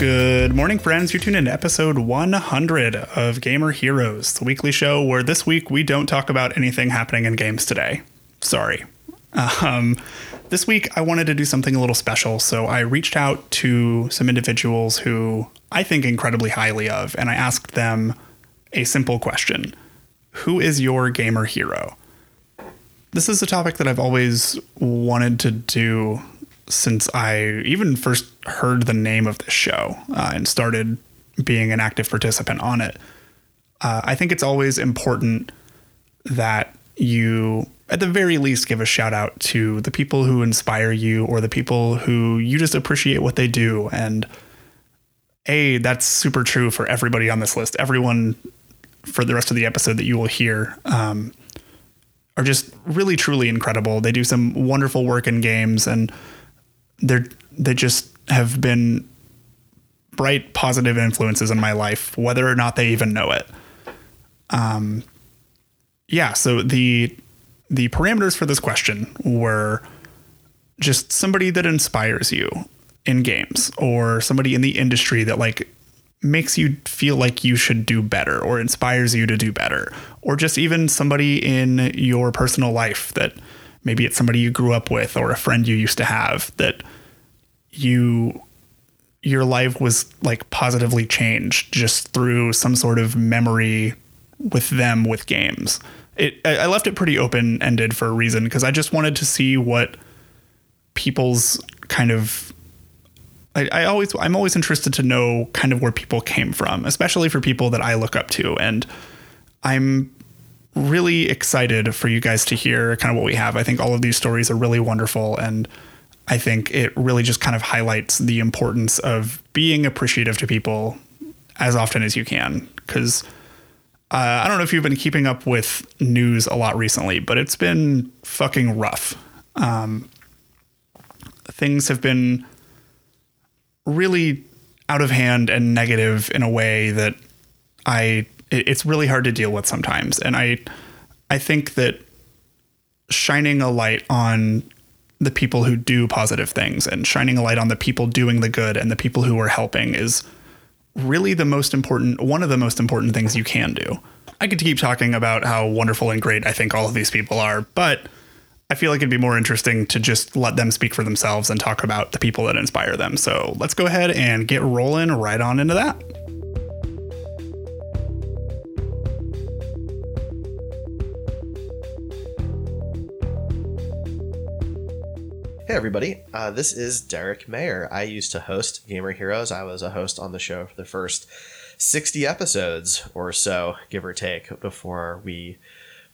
Good morning, friends. You're tuned in to episode 100 of Gamer Heroes, the weekly show where this week we don't talk about anything happening in games today. Sorry. Um, this week I wanted to do something a little special, so I reached out to some individuals who I think incredibly highly of, and I asked them a simple question Who is your gamer hero? This is a topic that I've always wanted to do since I even first heard the name of this show uh, and started being an active participant on it. Uh, I think it's always important that you, at the very least, give a shout out to the people who inspire you or the people who you just appreciate what they do. And A, that's super true for everybody on this list. Everyone for the rest of the episode that you will hear um, are just really, truly incredible. They do some wonderful work in games and they're they just have been bright positive influences in my life whether or not they even know it. Um yeah so the the parameters for this question were just somebody that inspires you in games or somebody in the industry that like makes you feel like you should do better or inspires you to do better or just even somebody in your personal life that maybe it's somebody you grew up with or a friend you used to have that you your life was like positively changed just through some sort of memory with them with games. It I left it pretty open ended for a reason because I just wanted to see what people's kind of I, I always I'm always interested to know kind of where people came from, especially for people that I look up to. And I'm really excited for you guys to hear kind of what we have. I think all of these stories are really wonderful and I think it really just kind of highlights the importance of being appreciative to people as often as you can. Because uh, I don't know if you've been keeping up with news a lot recently, but it's been fucking rough. Um, things have been really out of hand and negative in a way that I it's really hard to deal with sometimes. And I I think that shining a light on the people who do positive things and shining a light on the people doing the good and the people who are helping is really the most important one of the most important things you can do. I could keep talking about how wonderful and great I think all of these people are, but I feel like it'd be more interesting to just let them speak for themselves and talk about the people that inspire them. So let's go ahead and get rolling right on into that. Hey, everybody. Uh, this is Derek Mayer. I used to host Gamer Heroes. I was a host on the show for the first 60 episodes or so, give or take, before we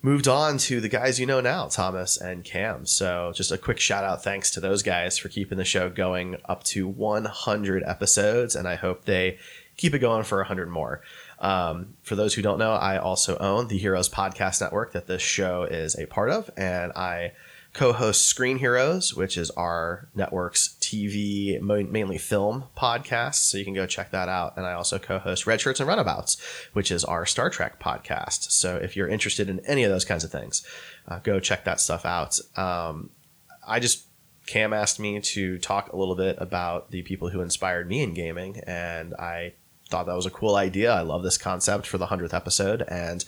moved on to the guys you know now, Thomas and Cam. So, just a quick shout out thanks to those guys for keeping the show going up to 100 episodes. And I hope they keep it going for 100 more. Um, for those who don't know, I also own the Heroes Podcast Network that this show is a part of, and I co-host Screen Heroes, which is our network's TV, mainly film podcast. So you can go check that out. And I also co-host Red Shirts and Runabouts, which is our Star Trek podcast. So if you're interested in any of those kinds of things, uh, go check that stuff out. Um, I just Cam asked me to talk a little bit about the people who inspired me in gaming, and I thought that was a cool idea. I love this concept for the hundredth episode, and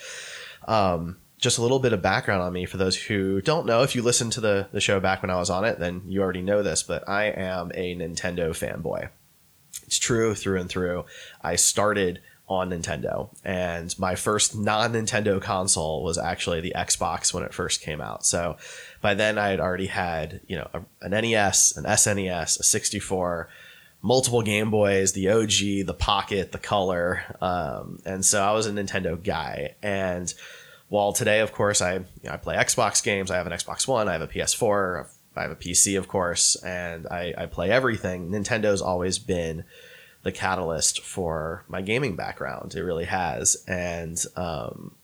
um, just a little bit of background on me for those who don't know. If you listened to the the show back when I was on it, then you already know this. But I am a Nintendo fanboy. It's true through and through. I started on Nintendo. And my first non Nintendo console was actually the Xbox when it first came out. So by then I had already had, you know, an NES, an SNES, a 64, multiple Game Boys, the OG, the Pocket, the Color. Um, and so I was a Nintendo guy. And while today, of course, I, you know, I play Xbox games, I have an Xbox One, I have a PS4, I have a PC, of course, and I, I play everything. Nintendo's always been the catalyst for my gaming background. It really has. And, um,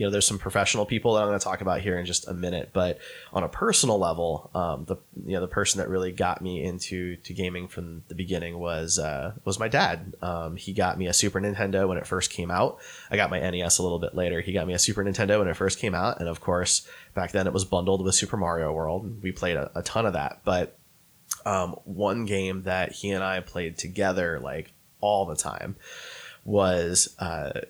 you know, there's some professional people that I'm going to talk about here in just a minute, but on a personal level, um, the you know the person that really got me into to gaming from the beginning was uh, was my dad. Um, he got me a Super Nintendo when it first came out. I got my NES a little bit later. He got me a Super Nintendo when it first came out, and of course, back then it was bundled with Super Mario World. We played a, a ton of that, but um, one game that he and I played together like all the time was uh,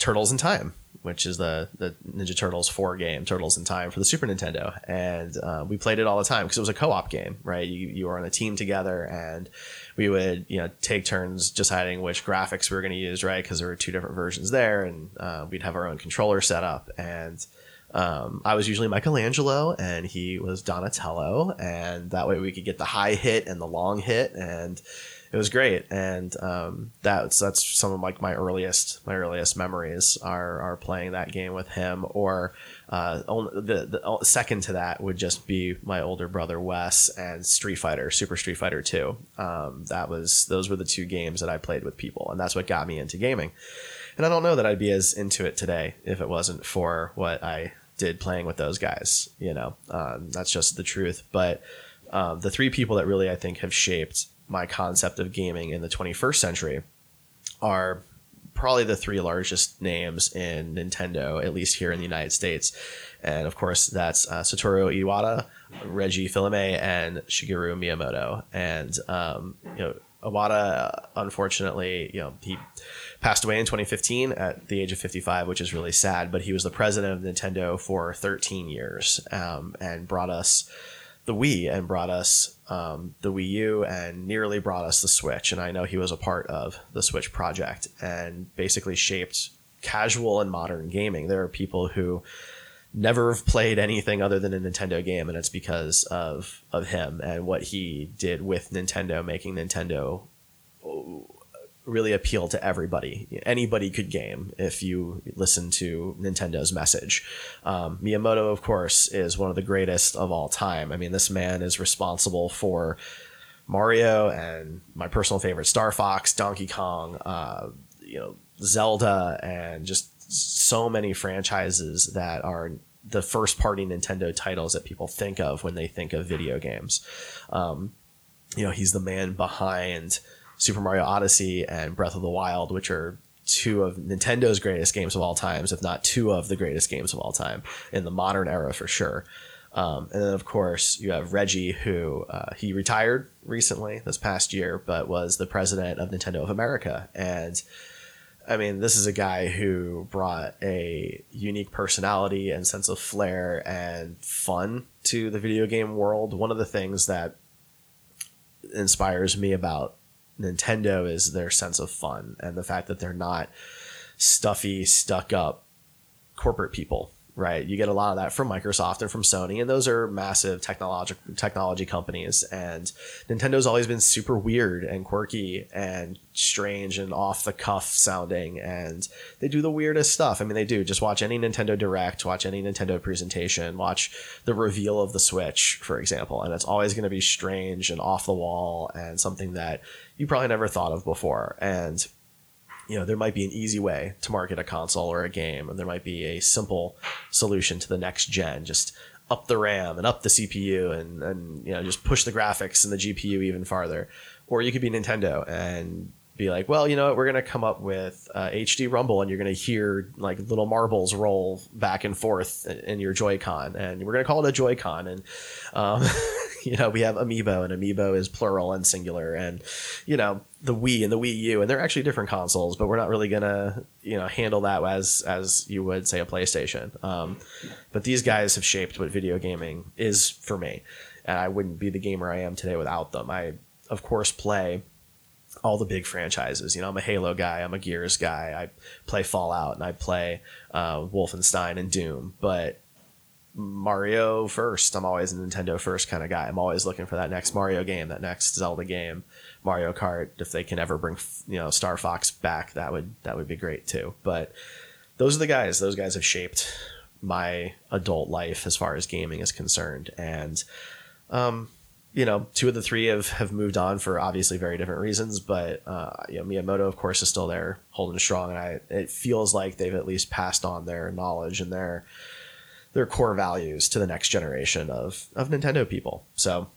Turtles in Time, which is the the Ninja Turtles four game, Turtles in Time for the Super Nintendo, and uh, we played it all the time because it was a co op game, right? You you were on a team together, and we would you know take turns deciding which graphics we were going to use, right? Because there were two different versions there, and uh, we'd have our own controller set up and um, I was usually Michelangelo and he was Donatello, and that way we could get the high hit and the long hit, and it was great. And um, that's that's some of like my earliest my earliest memories are are playing that game with him. Or uh, the the second to that would just be my older brother Wes and Street Fighter, Super Street Fighter Two. Um, that was those were the two games that I played with people, and that's what got me into gaming. And I don't know that I'd be as into it today if it wasn't for what I did playing with those guys. You know, um, that's just the truth. But um, the three people that really I think have shaped my concept of gaming in the 21st century are probably the three largest names in Nintendo, at least here in the United States. And of course, that's uh, Satoru Iwata, Reggie Fils-Aimé, and Shigeru Miyamoto. And um, you know, Iwata, unfortunately, you know, he passed away in 2015 at the age of 55, which is really sad. But he was the president of Nintendo for 13 years um, and brought us the Wii and brought us um, the Wii U and nearly brought us the Switch. And I know he was a part of the Switch project and basically shaped casual and modern gaming. There are people who never have played anything other than a Nintendo game, and it's because of of him and what he did with Nintendo, making Nintendo really appeal to everybody. Anybody could game if you listen to Nintendo's message. Um, Miyamoto, of course, is one of the greatest of all time. I mean, this man is responsible for Mario and my personal favorite, Star Fox, Donkey Kong, uh, you know, Zelda, and just so many franchises that are the first party Nintendo titles that people think of when they think of video games. Um, you know, he's the man behind Super Mario Odyssey and Breath of the Wild, which are two of Nintendo's greatest games of all times, if not two of the greatest games of all time in the modern era for sure. Um, and then, of course, you have Reggie, who uh, he retired recently this past year, but was the president of Nintendo of America. And I mean, this is a guy who brought a unique personality and sense of flair and fun to the video game world. One of the things that inspires me about Nintendo is their sense of fun and the fact that they're not stuffy, stuck up corporate people, right? You get a lot of that from Microsoft and from Sony, and those are massive technology technology companies. And Nintendo's always been super weird and quirky and strange and off the cuff sounding, and they do the weirdest stuff. I mean, they do. Just watch any Nintendo Direct, watch any Nintendo presentation, watch the reveal of the Switch, for example, and it's always going to be strange and off the wall and something that you probably never thought of before. And you know, there might be an easy way to market a console or a game, and there might be a simple solution to the next gen. Just up the RAM and up the CPU and, and you know just push the graphics and the GPU even farther. Or you could be Nintendo and be like, well, you know what, we're gonna come up with uh, HD Rumble, and you're gonna hear like little marbles roll back and forth in your Joy-Con, and we're gonna call it a Joy-Con, and um, you know we have Amiibo, and Amiibo is plural and singular, and you know the Wii and the Wii U, and they're actually different consoles, but we're not really gonna you know handle that as as you would say a PlayStation. Um, but these guys have shaped what video gaming is for me, and I wouldn't be the gamer I am today without them. I of course play all the big franchises. You know, I'm a Halo guy, I'm a Gears guy, I play Fallout, and I play uh, Wolfenstein and Doom. But Mario first. I'm always a Nintendo first kind of guy. I'm always looking for that next Mario game, that next Zelda game, Mario Kart. If they can ever bring you know Star Fox back, that would that would be great too. But those are the guys. Those guys have shaped my adult life as far as gaming is concerned, and um, you know, two of the three have, have moved on for obviously very different reasons, but uh, you know, Miyamoto, of course, is still there, holding strong, and I it feels like they've at least passed on their knowledge and their their core values to the next generation of of Nintendo people. So,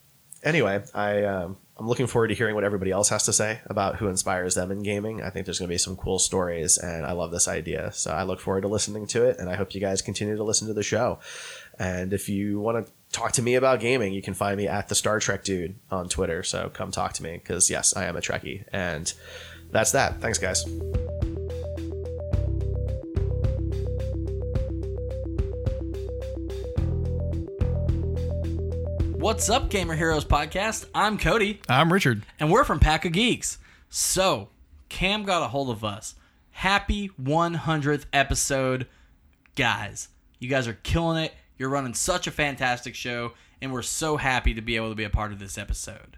anyway, I um, I'm looking forward to hearing what everybody else has to say about who inspires them in gaming. I think there's going to be some cool stories, and I love this idea. So I look forward to listening to it, and I hope you guys continue to listen to the show. And if you want to talk to me about gaming, you can find me at the Star Trek Dude on Twitter. So come talk to me because yes, I am a Trekkie, and that's that. Thanks, guys. What's up, Gamer Heroes Podcast? I'm Cody, I'm Richard. and we're from Pack of Geeks. So, Cam got a hold of us. Happy 100th episode, guys. You guys are killing it. You're running such a fantastic show, and we're so happy to be able to be a part of this episode.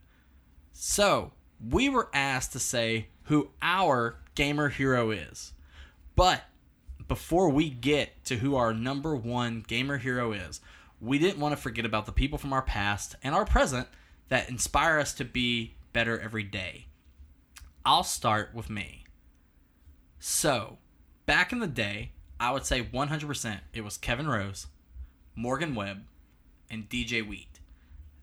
So, we were asked to say who our gamer hero is. But before we get to who our number one gamer hero is, we didn't want to forget about the people from our past and our present that inspire us to be better every day. I'll start with me. So, back in the day, I would say 100% it was Kevin Rose, Morgan Webb, and DJ Wheat.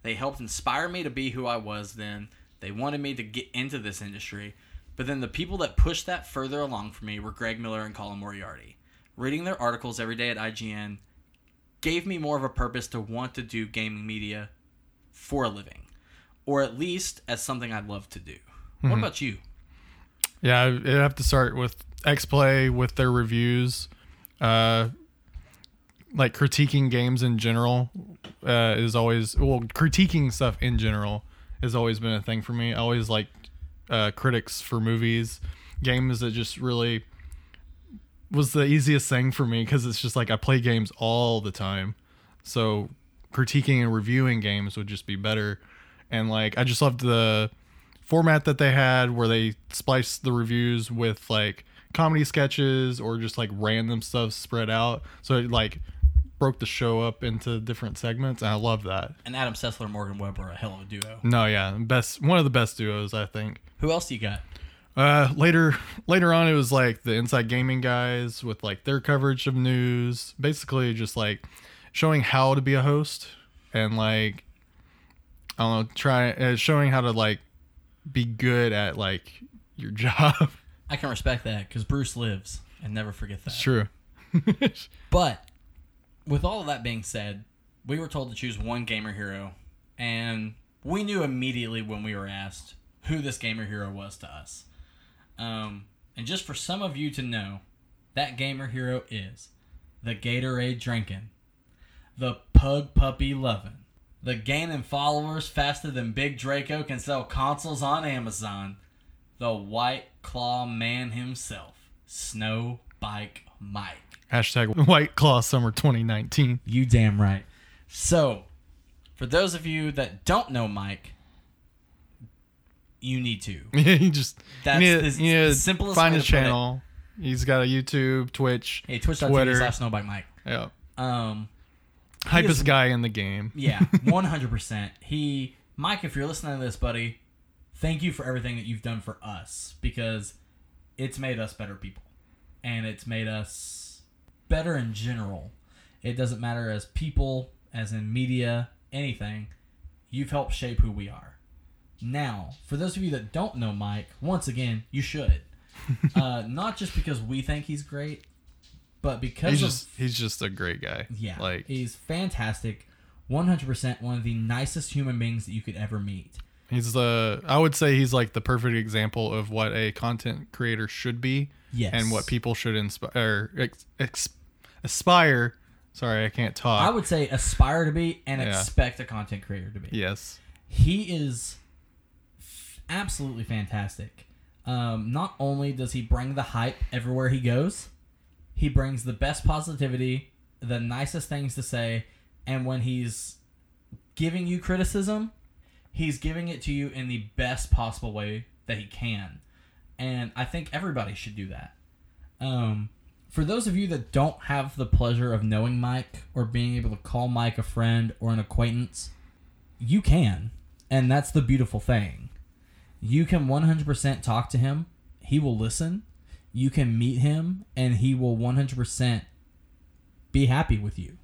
They helped inspire me to be who I was then. They wanted me to get into this industry. But then the people that pushed that further along for me were Greg Miller and Colin Moriarty. Reading their articles every day at IGN gave me more of a purpose to want to do gaming media for a living, or at least as something I'd love to do. What about you? Yeah, I'd have to start with X Play with their reviews. Uh, like critiquing games in general uh, is always well, critiquing stuff in general has always been a thing for me. I always like uh, critics for movies, games that just really was the easiest thing for me because it's just like I play games all the time, so critiquing and reviewing games would just be better. And like I just loved the format that they had where they spliced the reviews with like comedy sketches or just like random stuff spread out. So it like broke the show up into different segments and I love that. And Adam Sessler and Morgan Webb are a hell of a duo. No, yeah, best one of the best duos I think. Who else do you got? Uh, later later on it was like the inside gaming guys with like their coverage of news, basically just like showing how to be a host and like I don't know, try uh, showing how to like be good at like your job. I can respect that because Bruce lives and never forget that. True. But with all of that being said, we were told to choose one gamer hero, and we knew immediately when we were asked who this gamer hero was to us. Um, and just for some of you to know, that gamer hero is the Gatorade drinking, the Pug Puppy loving, the gaining followers faster than Big Draco can sell consoles on Amazon, the White Claw man himself, Snow Bike Mike. Hashtag White Claw Summer 2019. You damn right. So, for those of you that don't know Mike, you need to. you just That's you need, the- you need the simplest find his put it. channel. He's got a YouTube, Twitch, Hey, twitch.tv Twitter. slash snowbike Mike. Yeah, Um, hypest is- guy in the game. yeah, 100%. He, Mike, if you're listening to this, buddy, thank you for everything that you've done for us because it's made us better people, and it's made us better in general. It doesn't matter as people, as in media, anything. You've helped shape who we are. Now, for those of you that don't know Mike, once again, you should. uh, not just because we think he's great, but because He's of just he's just a great guy. yeah, Like he's fantastic. 100% one of the nicest human beings that you could ever meet. he's the I would say he's like the perfect example of what a content creator should be. Yes. And what people should inspire ex, ex, aspire. Sorry, I can't talk. I would say aspire to be and Yeah. expect a content creator to be. yes. He is absolutely fantastic. Um, not only does he bring the hype everywhere he goes, he brings the best positivity, the nicest things to say, and when he's giving you criticism, he's giving it to you in the best possible way that he can. And I think everybody should do that. Um, for those of you that don't have the pleasure of knowing Mike or being able to call Mike a friend or an acquaintance, you can. And that's the beautiful thing. You can 100% talk to him, he will listen. You can meet him, and he will 100% be happy with you.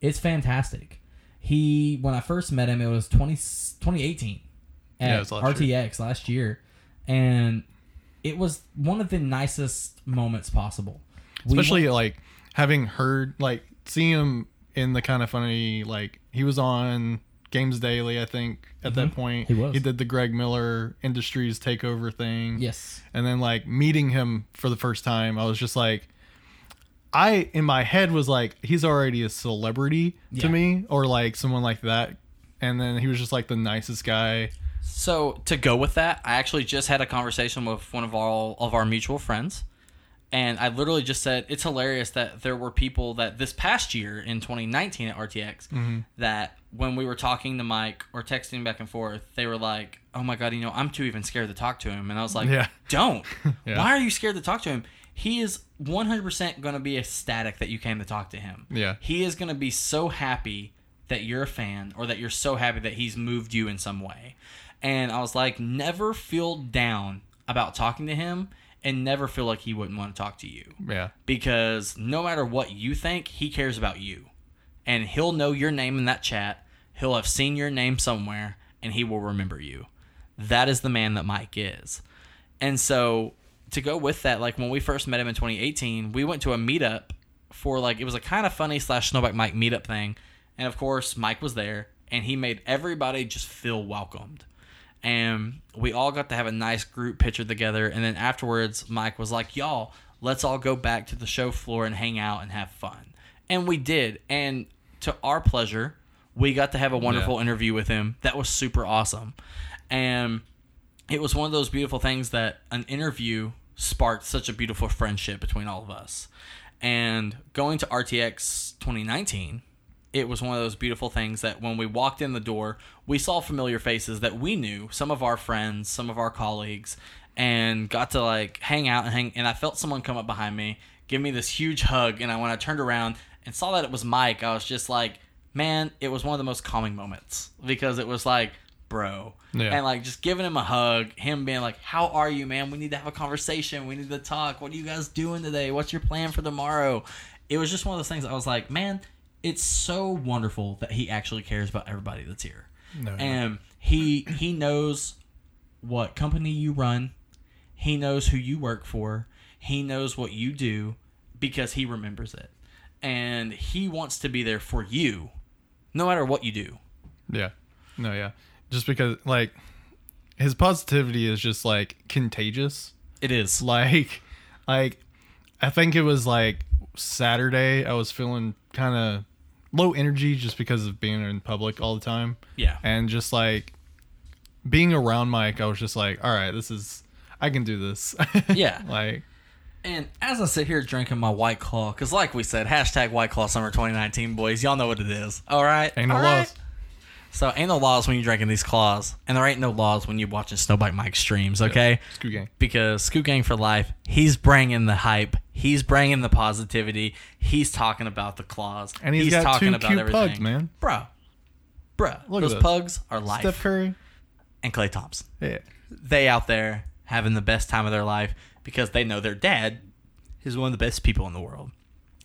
It's fantastic. He, when I first met him, it was 20, 2018 at Yeah, last RTX last year. And it was one of the nicest moments possible. Especially went- like having heard like seeing him in the kind of funny like he was on Games Daily, I think, at that point. Mm-hmm. He was. He did the Greg Miller Industries takeover thing. yes. And then like meeting him for the first time, I was just like I in my head was like he's already a celebrity Yeah. to me or like someone like that. And then he was just like the nicest guy. So to go with that, I actually just had a conversation with one of all of our mutual friends, and I literally just said it's hilarious that there were people that this past year in 2019 at RTX Mm-hmm. that when we were talking to Mike or texting back and forth, they were like, "Oh my god, you know, I'm too even scared to talk to him," and I was like, Yeah. "Don't. Yeah. Why are you scared to talk to him?" He is 100% going to be ecstatic that you came to talk to him. Yeah. He is going to be so happy that you're a fan or that you're so happy that he's moved you in some way. And I was like, never feel down about talking to him and never feel like he wouldn't want to talk to you. Yeah. Because no matter what you think, he cares about you. And he'll know your name in that chat. He'll have seen your name somewhere and he will remember you. That is the man that Mike is. And so to go with that, like when we first met him in 2018, we went to a meetup for like it was a kind of funny slash Snow Bike Mike meetup thing, and of course Mike was there, and he made everybody just feel welcomed, and we all got to have a nice group picture together, and then afterwards Mike was like, "Y'all, let's all go back to the show floor and hang out and have fun," and we did, and to our pleasure, we got to have a wonderful interview with him. That was super awesome, and it was one of those beautiful things that an interview sparked such a beautiful friendship between all of us. And going to RTX 2019, it was one of those beautiful things that when we walked in the door, we saw familiar faces that we knew, some of our friends, some of our colleagues, and got to like hang out and hang. And I felt someone come up behind me, give me this huge hug. And I, when I turned around and saw that it was Mike, I was just like, man, it was one of the most calming moments because it was like, bro. Yeah. And like just giving him a hug, him being like, How are you, man? We need to have a conversation. We need to talk. What are you guys doing today? What's your plan for tomorrow? It was just one of those things I was like, Man, it's so wonderful that he actually cares about everybody that's here. No, no. And he he knows what company you run. He knows who you work for. He knows what you do because he remembers it. And he wants to be there for you no matter what you do. Yeah. No, yeah. Just because like his positivity is just like contagious. It is. Like like I think it was like Saturday I was feeling kind of low energy just because of being in public all the time. Yeah. And just like being around Mike, I was just like, all right, this is I can do this. Yeah. like And as I sit here drinking my White Claw, because like we said, hashtag White Claw Summer 2019, boys, y'all know what it is. All right? Ain't no All right? laws. So ain't no laws when you're drinking these claws, and there ain't no laws when you're watching Snowbike Mike streams, okay? Scoot gang. Because Scoot Gang for life, he's bringing the hype, he's bringing the positivity, he's talking about the claws, And he's got talking two about cute everything. pugs, man. Bruh, bruh, Look those pugs are life. Steph Curry. and Klay Thompson Yeah. they out there having the best time of their life because they know their dad is one of the best people in the world.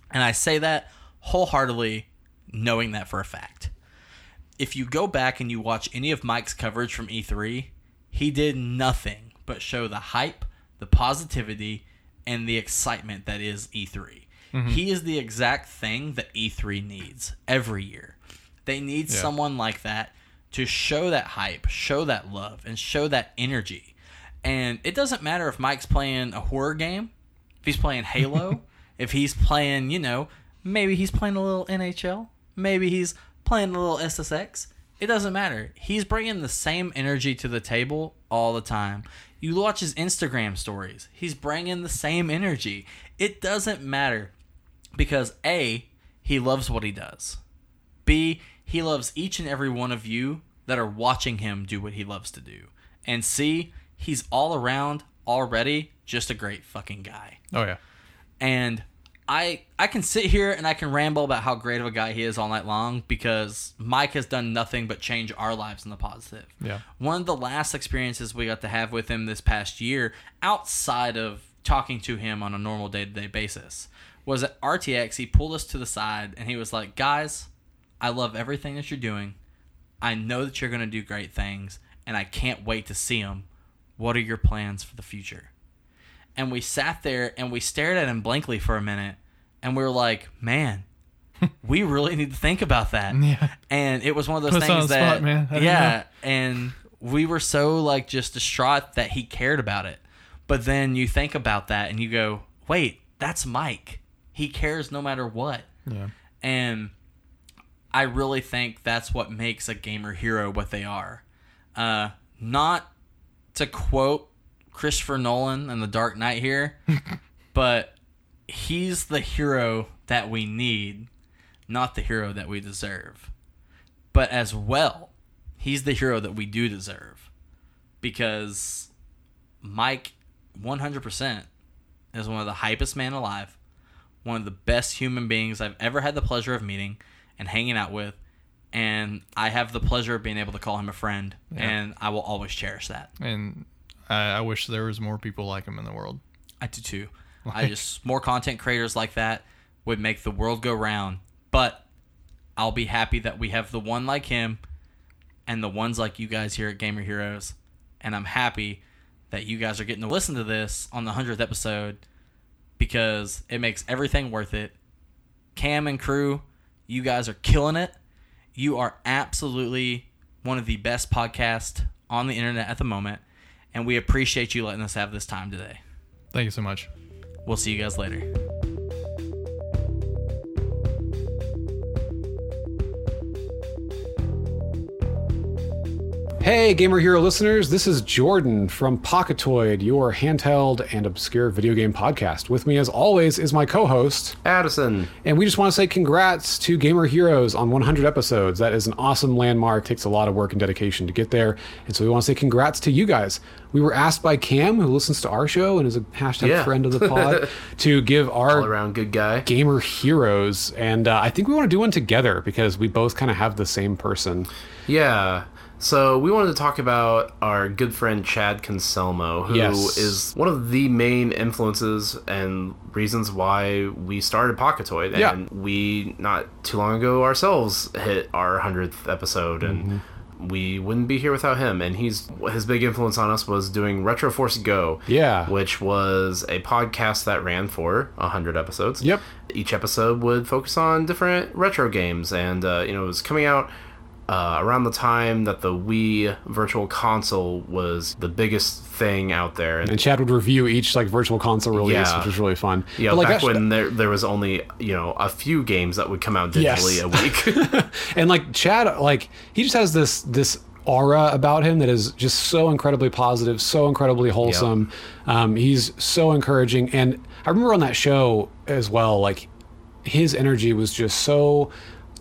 And I say that wholeheartedly, knowing that for a fact. If you go back and you watch any of Mike's coverage from E3, he did nothing but show the hype, the positivity, and the excitement that is E3. Mm-hmm. He is the exact thing that E3 needs every year. They need Yeah. someone like that to show that hype, show that love, and show that energy. And it doesn't matter if Mike's playing a horror game, if he's playing Halo, if he's playing, you know, maybe he's playing a little NHL, maybe he's playing a little SSX. It doesn't matter. He's bringing the same energy to the table all the time. You watch his Instagram stories, he's bringing the same energy. It doesn't matter because A, he loves what he does. B, he loves each and every one of you that are watching him do what he loves to do. And C, he's all around already just a great fucking guy. Oh yeah. And I I can sit here and I can ramble about how great of a guy he is all night long because Mike has done nothing but change our lives in the positive. Yeah. One of the last experiences we got to have with him this past year, outside of talking to him on a normal day to day basis, was at RTX. He pulled us to the side and he was like, Guys, I love everything that you're doing. I know that you're going to do great things and I can't wait to see them. What are your plans for the future? And we sat there and we stared at him blankly for a minute and we were like man we really need to think about that Yeah. and it was one of those things that spot, man. Yeah know. and we were so like just distraught that he cared about it but then you think about that and you go wait that's mike he cares no matter what Yeah. and I really think that's what makes a gamer hero what they are. Uh, not to quote Christopher Nolan and The Dark Knight here, but he's the hero that we need, not the hero that we deserve. But as well, he's the hero that we do deserve because Mike 100% is one of the hypest man alive one of the best human beings I've ever had the pleasure of meeting and hanging out with. And I have the pleasure of being able to call him a friend, and I will always cherish that. And I, I wish there was more people like him in the world. I do too. I just more content creators like that would make the world go round. But I'll be happy that we have the one like him and the ones like you guys here at Gamer Heroes. And I'm happy that you guys are getting to listen to this on the 100th episode because it makes everything worth it. Cam and crew, you guys are killing it. You are absolutely one of the best podcasts on the internet at the moment. And we appreciate you letting us have this time today. Thank you so much. We'll see you guys later. Hey, Gamer Hero listeners, this is Jordan from Pocketoid, your handheld and obscure video game podcast. With me, as always, is my co host, Addison. and we just want to say congrats to Gamer Heroes on 100 episodes. That is an awesome landmark, takes a lot of work and dedication to get there. And so we want to say congrats to you guys. We were asked by Cam, who listens to our show and is a hashtag Yeah. friend of the pod, to give our All around good guy. Gamer Heroes. And uh, I think we want to do one together because we both kind of have the same person. Yeah. So we wanted to talk about our good friend Chad Concelmo, who is Yes. one of the main influences and reasons why we started Pocketoid. Yeah. And we not too long ago ourselves hit our hundredth episode and Mm-hmm. we wouldn't be here without him. And he's his big influence on us was doing Retro Force Go. Yeah. Which was a podcast that ran for hundred episodes. Yep. Each episode would focus on different retro games, and uh, you know it was coming out uh, around the time that the Wii Virtual Console was the biggest thing out there. and Chad would review each like virtual console release, Yeah. which was really fun. yeah, But, like, back when there there was only you know a few games that would come out Yes. digitally a week. and like Chad, like he just has this this aura about him that is just so incredibly positive, so incredibly wholesome. Um, he's so encouraging, and I remember on that show as well, like his energy was just so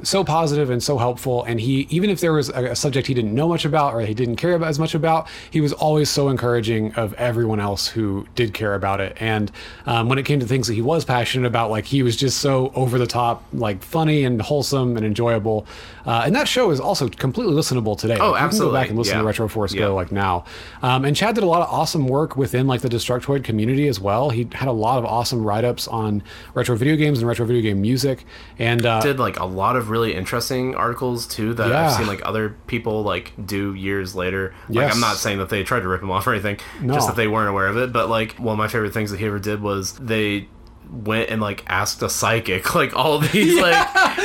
so positive and so helpful. And he, even if there was a, subject he didn't know much about or he didn't care about as much about, he was always so encouraging of everyone else who did care about it. And um, when it came to things that he was passionate about, like he was just so over the top, like funny and wholesome and enjoyable. Uh, and that show is also completely listenable today. Oh, You can absolutely. go back and listen Yeah. to Retro Force Yeah. Go like now. Um, and Chad did a lot of awesome work within like the Destructoid community as well. He had a lot of awesome write ups on retro video games and retro video game music. And uh, did like a lot of really interesting articles too that Yeah. I've seen like other people like do years later. Like Yes. I'm not saying that they tried to rip him off or anything, No. just that they weren't aware of it. But like one of my favorite things that he ever did was they went and like asked a psychic like all these like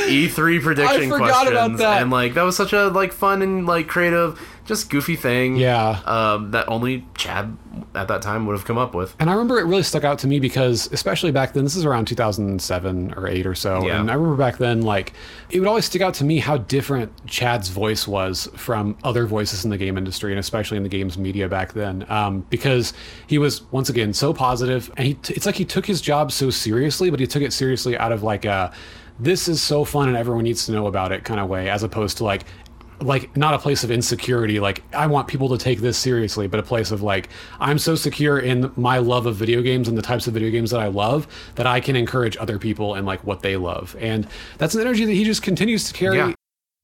E3 prediction I forgot about questions. and like that was such a like fun and like creative just goofy thing Yeah. um that only Chad at that time would have come up with And I remember it really stuck out to me because, especially back then, this is around 2007 or 8 or so. Yeah. And I remember back then, like, it would always stick out to me how different Chad's voice was from other voices in the game industry and especially in the games media back then. Um, because he was, once again, so positive, And he t- it's like he took his job so seriously, but he took it seriously out of like a, this is so fun and everyone needs to know about it kind of way, as opposed to like, like not a place of insecurity like i want people to take this seriously but a place of like i'm so secure in my love of video games and the types of video games that i love that i can encourage other people and like what they love and that's an energy that he just continues to carry Yeah.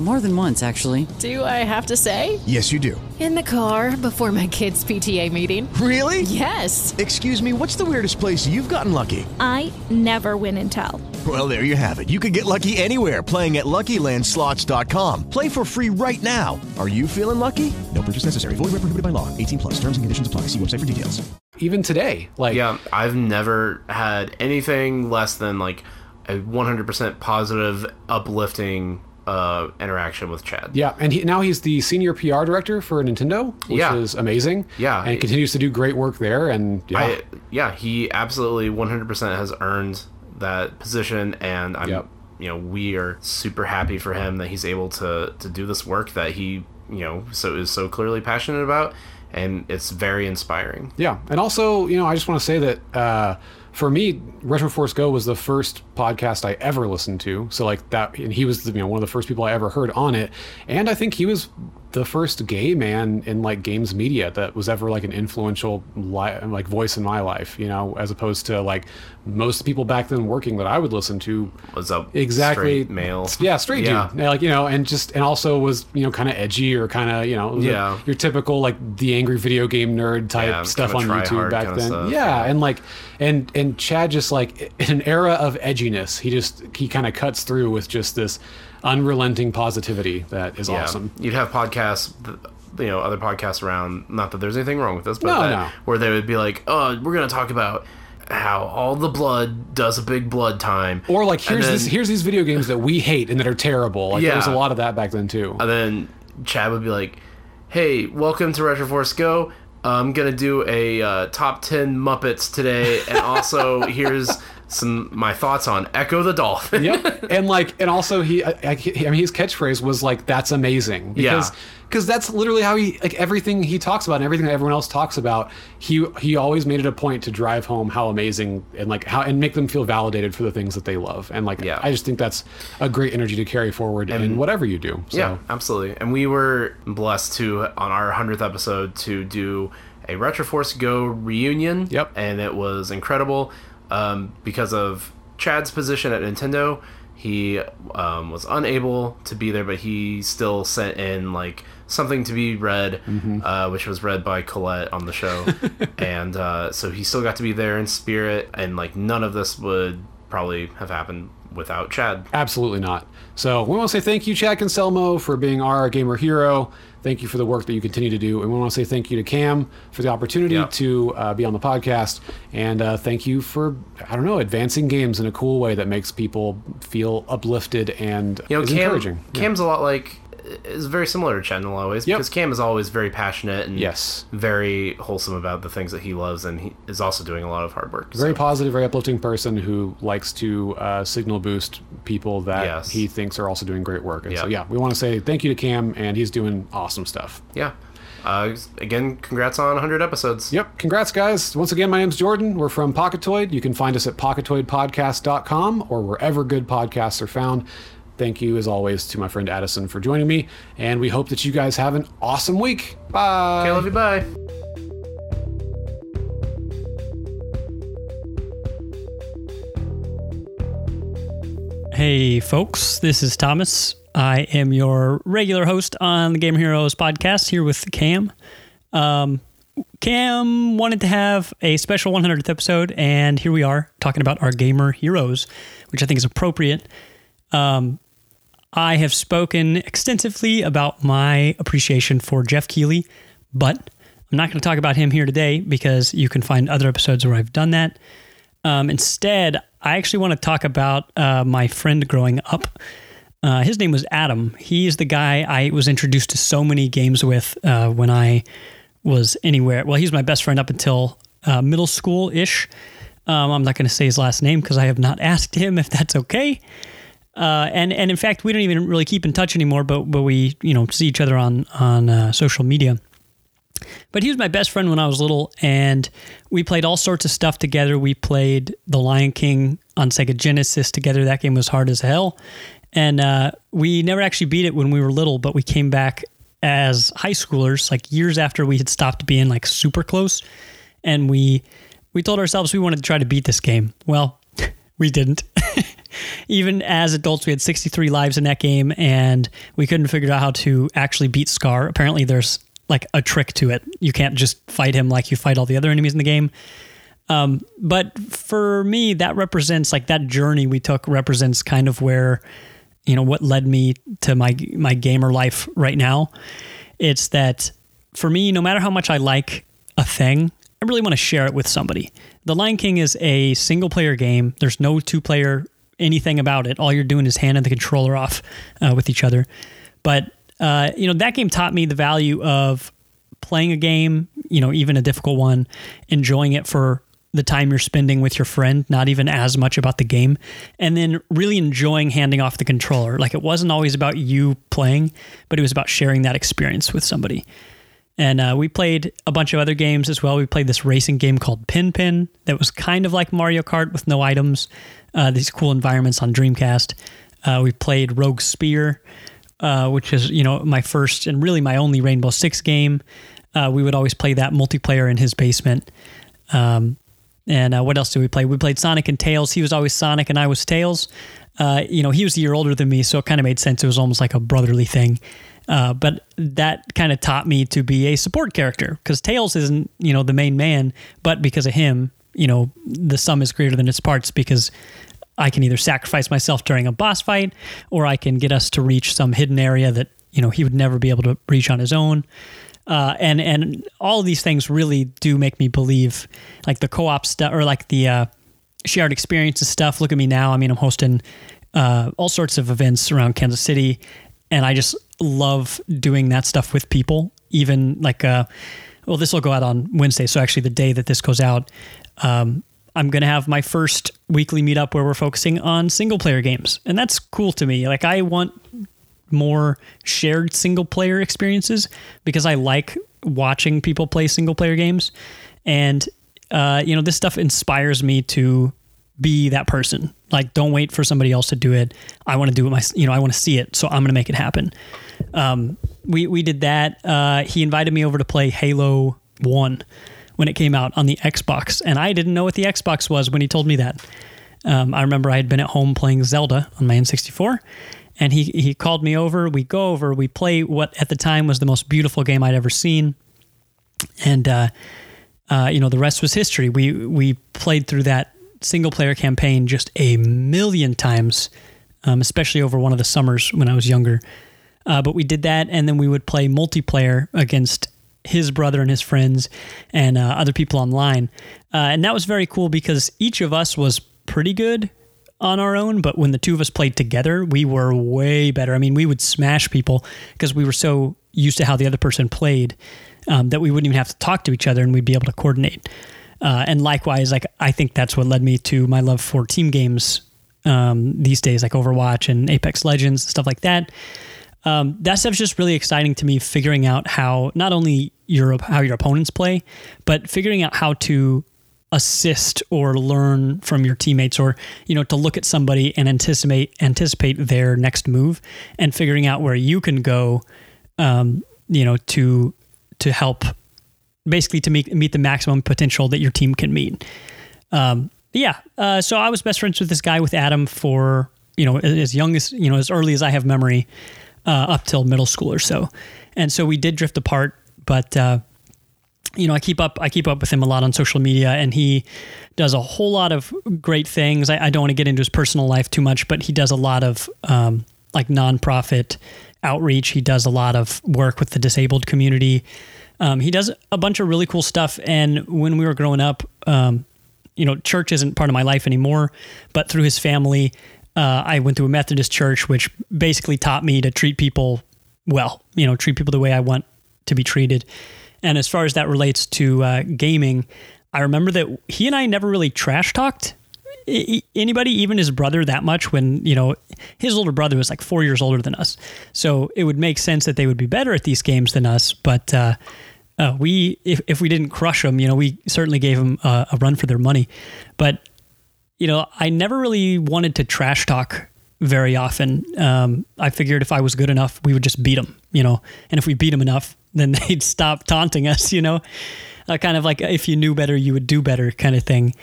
More than once, actually. Do I have to say? Yes, you do. In the car before my kids' PTA meeting. Really? Yes. Excuse me, what's the weirdest place you've gotten lucky? I never win and tell. Well, there you have it. You can get lucky anywhere playing at LuckyLandSlots.com. Play for free right now. Are you feeling lucky? No purchase necessary. Void where prohibited by law. 18 plus. Terms and conditions apply. See website for details. even today like yeah i've never had anything less than like a 100% positive uplifting uh interaction with chad yeah and he, now he's the senior pr director for nintendo which Yeah. is amazing Yeah. and continues to do great work there and yeah I, yeah he absolutely 100% has earned that position and i'm Yep. you know we are super happy for him that he's able to to do this work that he you know so is so clearly passionate about and it's very inspiring Yeah, and also, you know, I just want to say that uh, for me, Retro Force Go was the first podcast I ever listened to. So like that, and he was you know one of the first people I ever heard on it, and I think he was the first gay man in like games media that was ever like an influential li- like voice in my life. You know, as opposed to like most people back then working that I would listen to was up exactly straight male yeah straight Yeah. dude like you know and just and also was you know kind of edgy or kind of you know the- Yeah. your typical like the angry video game nerd type Yeah, stuff on youtube back then yeah, yeah. and like and and chad just like in an era of edginess he just he kind of cuts through with just this unrelenting positivity that is Yeah. awesome You'd have podcasts, you know, other podcasts around. Not that there's anything wrong with this, but No, that, no. where they would be like, "Oh, we're gonna talk about how all the blood does a big blood time," or like here's then- this here's these video games that we hate and that are terrible like there was a lot of that back then too and then Chad would be like, "Hey, welcome to Retro Force Go. I'm gonna do a uh, top ten Muppets today, and also here's some my thoughts on Ecco the Dolphin." yep and like and also he I, I, I mean his catchphrase was like that's amazing because Yeah. because that's literally how he like everything he talks about and everything that everyone else talks about he he always made it a point to drive home how amazing and like how and make them feel validated for the things that they love and like Yeah. i just think that's a great energy to carry forward in whatever you do so Yeah, absolutely. And we were blessed to on our hundredth episode to do a Retro Force Go reunion. Yep. And it was incredible um, because of Chad's position at Nintendo. He um, was unable to be there, but he still sent in like something to be read, uh, which was read by Colette on the show, and uh, so he still got to be there in spirit. And like none of this would probably have happened without Chad. Absolutely not. So we want to say thank you, Chad Concelmo, for being our gamer hero. Thank you for the work that you continue to do. And we want to say thank you to Cam for the opportunity to uh, be on the podcast. And uh, thank you for, I don't know, advancing games in a cool way that makes people feel uplifted and You know, Cam, encouraging. Yeah. Cam's a lot like is very similar to Chad always a lot of ways because Cam is always very passionate and yes, very wholesome about the things that he loves, and he is also doing a lot of hard work. Very positive, very uplifting person who likes to uh, signal boost people that Yes. he thinks are also doing great work. And so, Yeah. yeah, we want to say thank you to Cam, and he's doing awesome stuff. Yeah. Uh, again, congrats on 100 episodes. Yep. Congrats, guys. Once again, my name's Jordan. We're from Pocketoid. You can find us at pocketoidpodcast.com or wherever good podcasts are found. Thank you, as always, to my friend Addison for joining me. And we hope that you guys have an awesome week. Bye. Okay, love you. Bye. Hey, folks, this is Thomas. I am your regular host on the Gamer Heroes podcast here with Cam. Um, Cam wanted to have a special 100th episode, and here we are talking about our Gamer Heroes, which I think is appropriate. Um, I have spoken extensively about my appreciation for Geoff Keighley, but I'm not going to talk about him here today because you can find other episodes where I've done that. Um, instead, I actually want to talk about uh, my friend growing up. Uh, his name was Adam. He's the guy I was introduced to so many games with uh, when I was anywhere. Well, he's my best friend up until uh, middle school ish. Um, I'm not going to say his last name because I have not asked him if that's okay. Uh, and and in fact, we don't even really keep in touch anymore. But but we you know see each other on on uh, social media. But he was my best friend when I was little, and we played all sorts of stuff together. We played The Lion King on Sega Genesis together. That game was hard as hell. And uh, we never actually beat it when we were little, but we came back as high schoolers, like years after we had stopped being like super close. And we we told ourselves we wanted to try to beat this game. Well, we didn't. Even as adults, we had 63 lives in that game, and we couldn't figure out how to actually beat Scar. Apparently, there's like a trick to it. You can't just fight him like you fight all the other enemies in the game. Um, but for me, that represents like that journey we took represents kind of where, you know, what led me to my my gamer life right now. It's that for me, no matter how much I like a thing, I really want to share it with somebody. The Lion King is a single player game. There's no two player anything about it. All you're doing is handing the controller off uh, with each other. But uh, you know that game taught me the value of playing a game, you know, even a difficult one, enjoying it for the time you're spending with your friend, not even as much about the game, and then really enjoying handing off the controller. Like it wasn't always about you playing, but it was about sharing that experience with somebody. And uh, we played a bunch of other games as well. We played this racing game called Pen Pen that was kind of like Mario Kart with no items, uh, these cool environments on Dreamcast. Uh, we played Rogue Spear, uh, which is you know my first and really my only Rainbow Six game. Uh, we would always play that multiplayer in his basement. Um, and uh, what else did we play? We played Sonic and Tails. He was always Sonic and I was Tails. You know, he was a year older than me, so it kind of made sense. It was almost like a brotherly thing. Uh, but that kind of taught me to be a support character because Tails isn't, you know, the main man, but because of him, you know, the sum is greater than its parts because I can either sacrifice myself during a boss fight or I can get us to reach some hidden area that, you know, he would never be able to reach on his own. Uh, and and all these things really do make me believe, like the co-op stuff or like the uh, shared experiences stuff. Look at me now. I mean, I'm hosting uh, all sorts of events around Kansas City, and I just love doing that stuff with people. Even like, uh, well, this will go out on Wednesday, so actually the day that this goes out, um, I'm gonna have my first weekly meetup where we're focusing on single player games, and that's cool to me. Like, I want more shared single player experiences because I like watching people play single player games. And, uh, you know, this stuff inspires me to be that person. Like, don't wait for somebody else to do it. I want to do it my, you know, I want to see it. So I'm going to make it happen. Um, we, we did that. Uh, he invited me over to play Halo one when it came out on the Xbox, and I didn't know what the Xbox was when he told me that. Um, I remember I had been at home playing Zelda on my N64, and he he called me over. We go over, we play what at the time was the most beautiful game I'd ever seen, and uh, uh, you know the rest was history. We we played through that single player campaign just a million times, um, especially over one of the summers when I was younger. Uh, but we did that, and then we would play multiplayer against his brother and his friends and uh, other people online. Uh, and that was very cool because each of us was pretty good on our own, but when the two of us played together, we were way better. I mean, we would smash people because we were so used to how the other person played um, that we wouldn't even have to talk to each other and we'd be able to coordinate. Uh, and likewise, like I think that's what led me to my love for team games um, these days, like Overwatch and Apex Legends, stuff like that um, that stuff's just really exciting to me. Figuring out how not only your how your opponents play, but figuring out how to assist or learn from your teammates, or you know, to look at somebody and anticipate anticipate their next move, and figuring out where you can go, um, you know, to to help basically to meet meet the maximum potential that your team can meet. Um, yeah, uh, so I was best friends with this guy with Adam for you know as young as you know as early as I have memory uh, up till middle school or so. And so we did drift apart, but uh, you know, I keep up I keep up with him a lot on social media, and he does a whole lot of great things. I, I don't want to get into his personal life too much, but he does a lot of um, like nonprofit outreach. He does a lot of work with the disabled community. Um, he does a bunch of really cool stuff. And when we were growing up, um, you know, church isn't part of my life anymore, but through his family, uh, I went to a Methodist church, which basically taught me to treat people well, you know, treat people the way I want to be treated. And as far as that relates to uh, gaming, I remember that he and I never really trash talked anybody, even his brother, that much when, you know, his older brother was like four years older than us. So it would make sense that they would be better at these games than us. But uh, uh, we, if, if we didn't crush them, you know, we certainly gave them a, a run for their money. But you know, I never really wanted to trash talk very often. Um, I figured if I was good enough, we would just beat them, you know, and if we beat them enough, then they'd stop taunting us, you know, uh, kind of like if you knew better, you would do better kind of thing.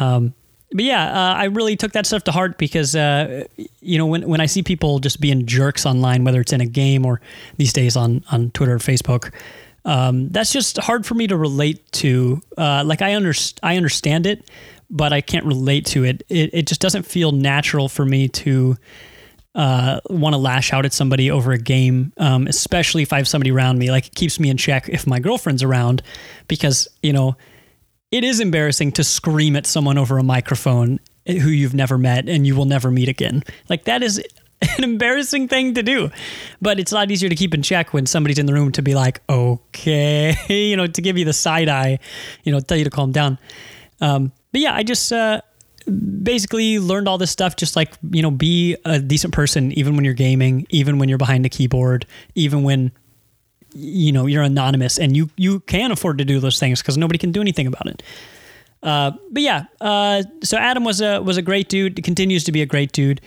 Um, but yeah, uh, I really took that stuff to heart because, uh, you know, when, when I see people just being jerks online, whether it's in a game or these days on, on Twitter or Facebook, um, that's just hard for me to relate to. Uh, like I, underst- I understand it, but I can't relate to it. It, it just doesn't feel natural for me to uh, want to lash out at somebody over a game, um, especially if I have somebody around me. Like it keeps me in check if my girlfriend's around, because you know it is embarrassing to scream at someone over a microphone who you've never met and you will never meet again. Like that is an embarrassing thing to do. But it's a lot easier to keep in check when somebody's in the room to be like, okay, you know, to give you the side eye, you know, tell you to calm down. Um, but yeah, I just uh, basically learned all this stuff. Just like you know, be a decent person, even when you're gaming, even when you're behind a keyboard, even when you know you're anonymous, and you you can afford to do those things because nobody can do anything about it. Uh, but yeah, uh, so Adam was a was a great dude. Continues to be a great dude.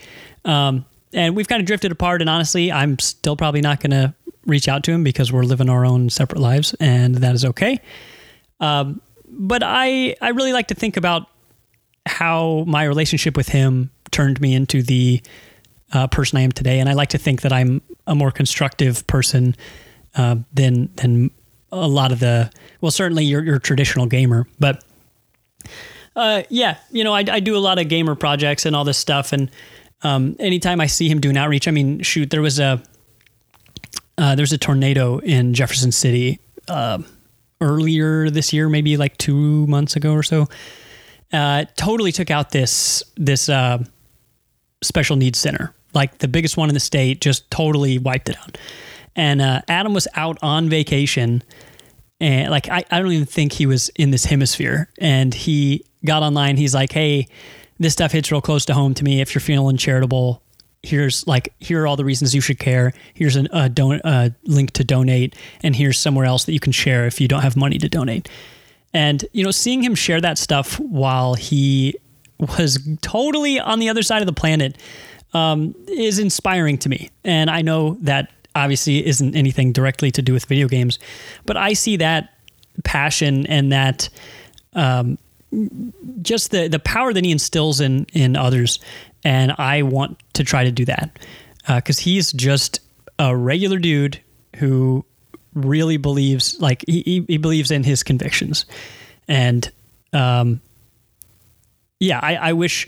Um, and we've kind of drifted apart. And honestly, I'm still probably not going to reach out to him because we're living our own separate lives, and that is okay. Um, but I I really like to think about how my relationship with him turned me into the uh, person I am today, and I like to think that I'm a more constructive person uh, than than a lot of the well, certainly your your traditional gamer, but. Uh, yeah, you know, I, I do a lot of gamer projects and all this stuff, and um, anytime I see him doing outreach, I mean, shoot, there was a uh, there's a tornado in Jefferson City uh, earlier this year, maybe like two months ago or so. Uh, totally took out this this uh, special needs center, like the biggest one in the state, just totally wiped it out. And uh, Adam was out on vacation, and like I, I don't even think he was in this hemisphere. And he got online. He's like, "Hey, this stuff hits real close to home to me. If you're feeling charitable, here's like here are all the reasons you should care. Here's a, a link to donate, and here's somewhere else that you can share if you don't have money to donate. And you know, seeing him share that stuff while he was totally on the other side of the planet um, is inspiring to me. And I know that obviously isn't anything directly to do with video games, but I see that passion and that um, just the the power that he instills in in others, and I want to try to do that because he's just a regular dude who really believes like he, he believes in his convictions. And um yeah i i wish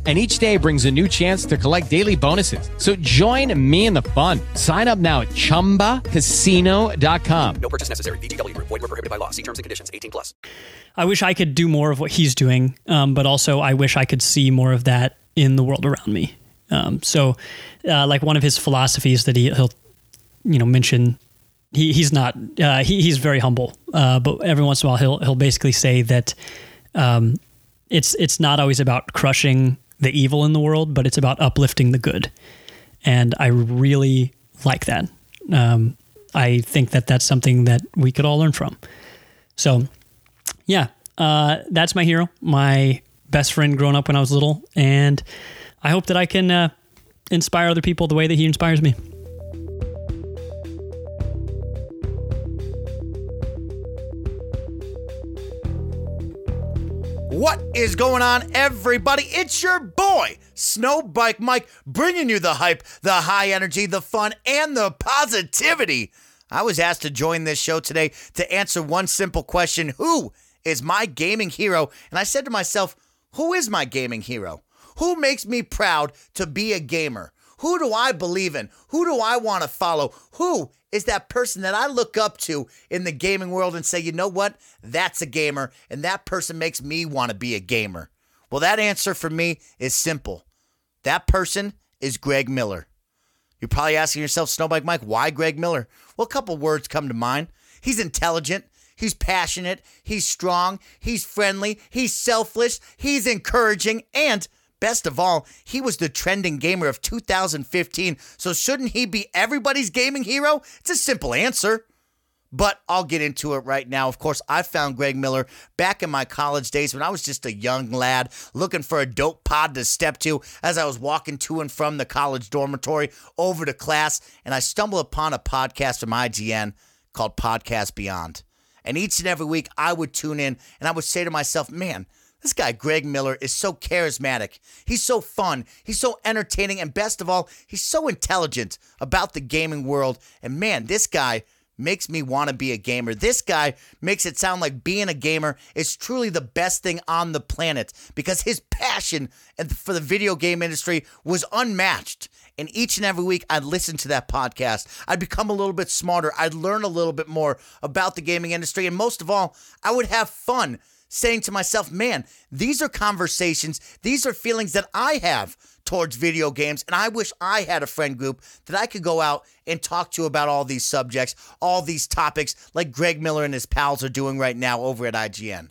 And each day brings a new chance to collect daily bonuses. So join me in the fun. Sign up now at chumbacasino.com. No purchase necessary. VGW Group. Void were prohibited by law. See terms and conditions. 18 plus. I wish I could do more of what he's doing, um, but also I wish I could see more of that in the world around me. Um, so, uh, like one of his philosophies that he, he'll, you know, mention. He, he's not. Uh, he, he's very humble, uh, but every once in a while he'll he'll basically say that um, it's it's not always about crushing the evil in the world, but it's about uplifting the good, and I really like that. Um, I think that that's something that we could all learn from. So, yeah, uh, that's my hero, my best friend growing up when I was little, and I hope that I can uh, inspire other people the way that he inspires me. What is going on, everybody? It's your boy, Snow Bike Mike, bringing you the hype, the high energy, the fun, and the positivity. I was asked to join this show today to answer one simple question Who is my gaming hero? And I said to myself, Who is my gaming hero? Who makes me proud to be a gamer? Who do I believe in? Who do I want to follow? Who is that person that I look up to in the gaming world and say, you know what? That's a gamer, and that person makes me want to be a gamer. Well, that answer for me is simple. That person is Greg Miller. You're probably asking yourself, Snow Bike Mike, why Greg Miller? Well, a couple words come to mind. He's intelligent. He's passionate. He's strong. He's friendly. He's selfless. He's encouraging. And best of all, he was the trending gamer of 2015. So shouldn't he be everybody's gaming hero? It's a simple answer. But I'll get into it right now. Of course, I found Greg Miller back in my college days when I was just a young lad looking for a dope pod to step to as I was walking to and from the college dormitory over to class. And I stumbled upon a podcast from IGN called Podcast Beyond. And each and every week I would tune in and I would say to myself, man, this guy, Greg Miller, is so charismatic. He's so fun. He's so entertaining. And best of all, he's so intelligent about the gaming world. And man, this guy makes me want to be a gamer. This guy makes it sound like being a gamer is truly the best thing on the planet because his passion for the video game industry was unmatched. And each and every week, I'd listen to that podcast. I'd become a little bit smarter. I'd learn a little bit more about the gaming industry. And most of all, I would have fun saying to myself, man, these are conversations, these are feelings that I have towards video games. And I wish I had a friend group that I could go out and talk to about all these subjects, all these topics, like Greg Miller and his pals are doing right now over at IGN.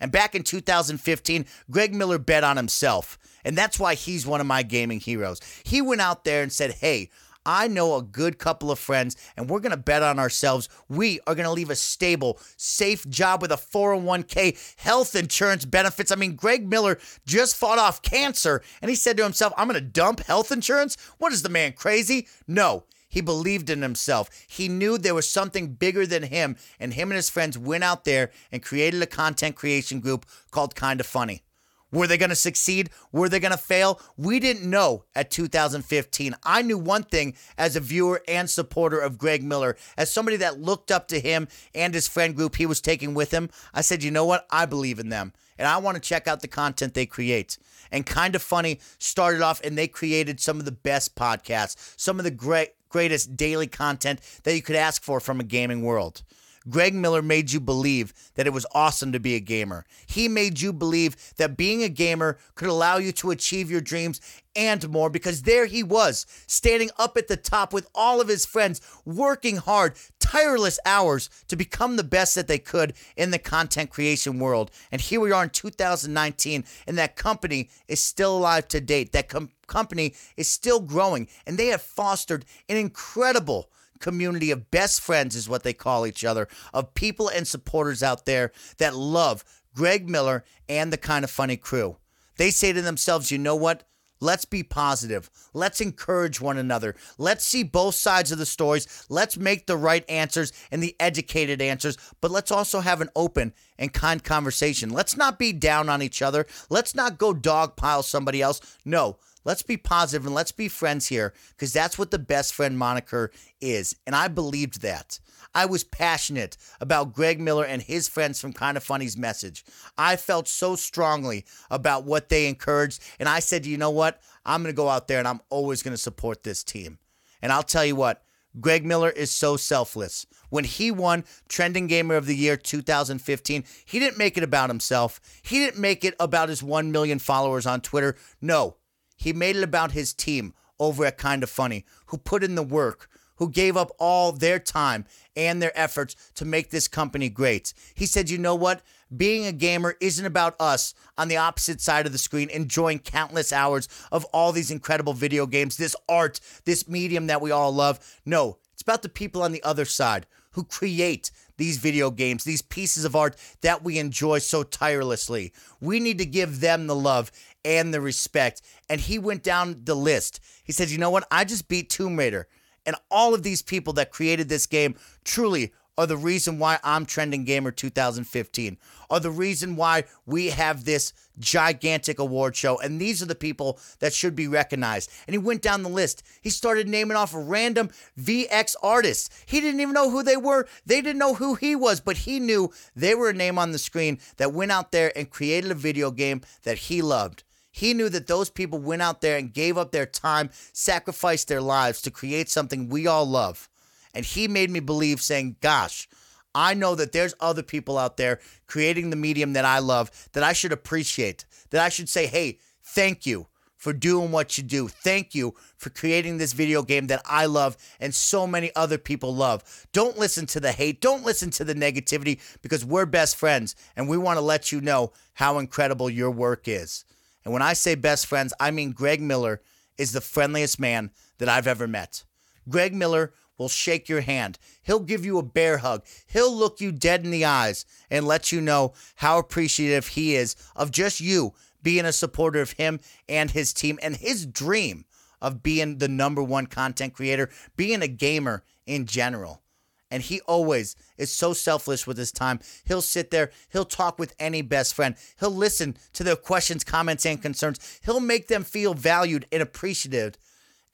And back in 2015, Greg Miller bet on himself. And that's why he's one of my gaming heroes. He went out there and said, hey, I know a good couple of friends, and we're going to bet on ourselves. We are going to leave a stable, safe job with a 401k, health insurance benefits. I mean, Greg Miller just fought off cancer, and he said to himself, I'm going to dump health insurance? What is the man crazy? No. He believed in himself. He knew there was something bigger than him, and him and his friends went out there and created a content creation group called Kinda Funny. Were they going to succeed? Were they going to fail? We didn't know at 2015. I knew one thing as a viewer and supporter of Greg Miller, as somebody that looked up to him and his friend group he was taking with him. I said, you know what? I believe in them, and I want to check out the content they create. And Kinda Funny started off, and they created some of the best podcasts, some of the great greatest daily content that you could ask for from a gaming world. Greg Miller made you believe that it was awesome to be a gamer. He made you believe that being a gamer could allow you to achieve your dreams and more because there he was, standing up at the top with all of his friends, working hard, tireless hours to become the best that they could in the content creation world. And here we are in 2019, and that company is still alive to date. That com- company is still growing, and they have fostered an incredible community of best friends, is what they call each other, of people and supporters out there that love Greg Miller and the Kinda Funny crew. They say to themselves, you know what? Let's be positive. Let's encourage one another. Let's see both sides of the stories. Let's make the right answers and the educated answers, but let's also have an open and kind conversation. Let's not be down on each other. Let's not go dogpile somebody else. No, Let's be positive and let's be friends here because that's what the best friend moniker is. And I believed that. I was passionate about Greg Miller and his friends from Kinda Funny's message. I felt so strongly about what they encouraged. And I said, you know what? I'm going to go out there and I'm always going to support this team. And I'll tell you what, Greg Miller is so selfless. When he won Trending Gamer of the Year 2015, he didn't make it about himself. He didn't make it about his 1 million followers on Twitter. No, he made it about his team over at Kinda Funny, who put in the work, who gave up all their time and their efforts to make this company great. He said, you know what? Being a gamer isn't about us on the opposite side of the screen enjoying countless hours of all these incredible video games, this art, this medium that we all love. No, it's about the people on the other side who create these video games, these pieces of art that we enjoy so tirelessly. We need to give them the love and the respect. And he went down the list. He said, You know what? I just beat Tomb Raider. And all of these people that created this game truly are the reason why I'm Trending Gamer 2015, are the reason why we have this gigantic award show. And these are the people that should be recognized. And he went down the list. He started naming off a random VX artists. He didn't even know who they were. They didn't know who he was, but he knew they were a name on the screen that went out there and created a video game that he loved. He knew that those people went out there and gave up their time, sacrificed their lives to create something we all love. And he made me believe, saying, Gosh, I know that there's other people out there creating the medium that I love that I should appreciate, that I should say, Hey, thank you for doing what you do. Thank you for creating this video game that I love and so many other people love. Don't listen to the hate. Don't listen to the negativity because we're best friends and we want to let you know how incredible your work is. And when I say best friends, I mean Greg Miller is the friendliest man that I've ever met. Greg Miller will shake your hand. He'll give you a bear hug. He'll look you dead in the eyes and let you know how appreciative he is of just you being a supporter of him and his team and his dream of being the number one content creator, being a gamer in general. And he always is so selfless with his time. He'll sit there, he'll talk with any best friend, he'll listen to their questions, comments, and concerns. He'll make them feel valued and appreciative.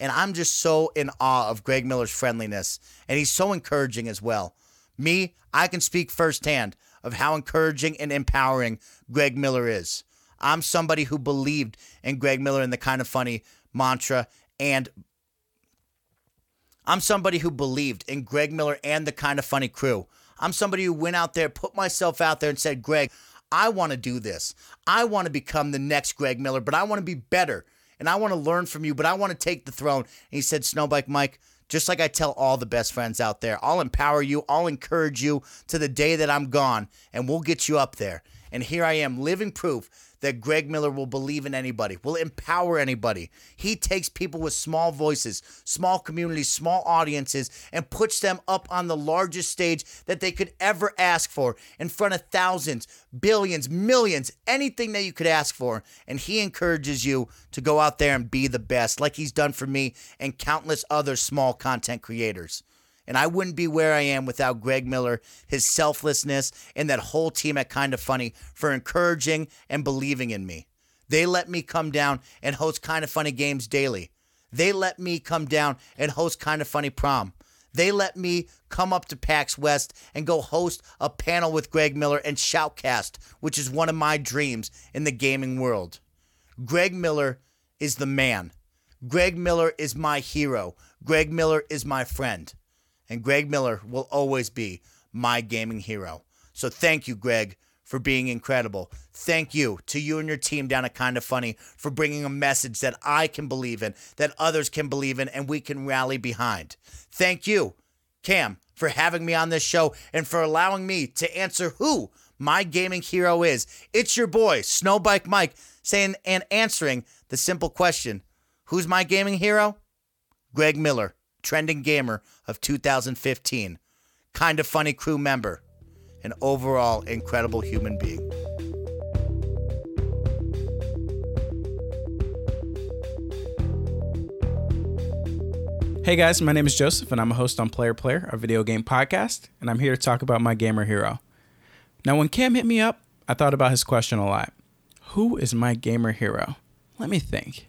And I'm just so in awe of Greg Miller's friendliness. And he's so encouraging as well. Me, I can speak firsthand of how encouraging and empowering Greg Miller is. I'm somebody who believed in Greg Miller and the Kinda Funny mantra and I'm somebody who believed in Greg Miller and the Kinda Funny crew. I'm somebody who went out there, put myself out there, and said, Greg, I want to do this. I want to become the next Greg Miller, but I want to be better. And I want to learn from you, but I want to take the throne. And he said, Snow Bike Mike, just like I tell all the best friends out there, I'll empower you, I'll encourage you to the day that I'm gone, and we'll get you up there. And here I am, living proof that Greg Miller will believe in anybody, will empower anybody. He takes people with small voices, small communities, small audiences, and puts them up on the largest stage that they could ever ask for in front of thousands, billions, millions, anything that you could ask for. And he encourages you to go out there and be the best, like he's done for me and countless other small content creators. And I wouldn't be where I am without Greg Miller, his selflessness, and that whole team at Kinda Funny for encouraging and believing in me. They let me come down and host Kinda Funny games daily. They let me come down and host Kinda Funny prom. They let me come up to PAX West and go host a panel with Greg Miller and Shoutcast, which is one of my dreams in the gaming world. Greg Miller is the man. Greg Miller is my hero. Greg Miller is my friend and Greg Miller will always be my gaming hero. So thank you, Greg, for being incredible. Thank you to you and your team down at Kinda Funny for bringing a message that I can believe in, that others can believe in, and we can rally behind. Thank you, Cam, for having me on this show and for allowing me to answer who my gaming hero is. It's your boy, Snow Bike Mike, saying and answering the simple question Who's my gaming hero? Greg Miller trending gamer of 2015, Kinda Funny crew member, an overall incredible human being. Hey guys, my name is Joseph and I'm a host on Player Player, a video game podcast, and I'm here to talk about my gamer hero. Now, when Cam hit me up, I thought about his question a lot. Who is my gamer hero? Let me think.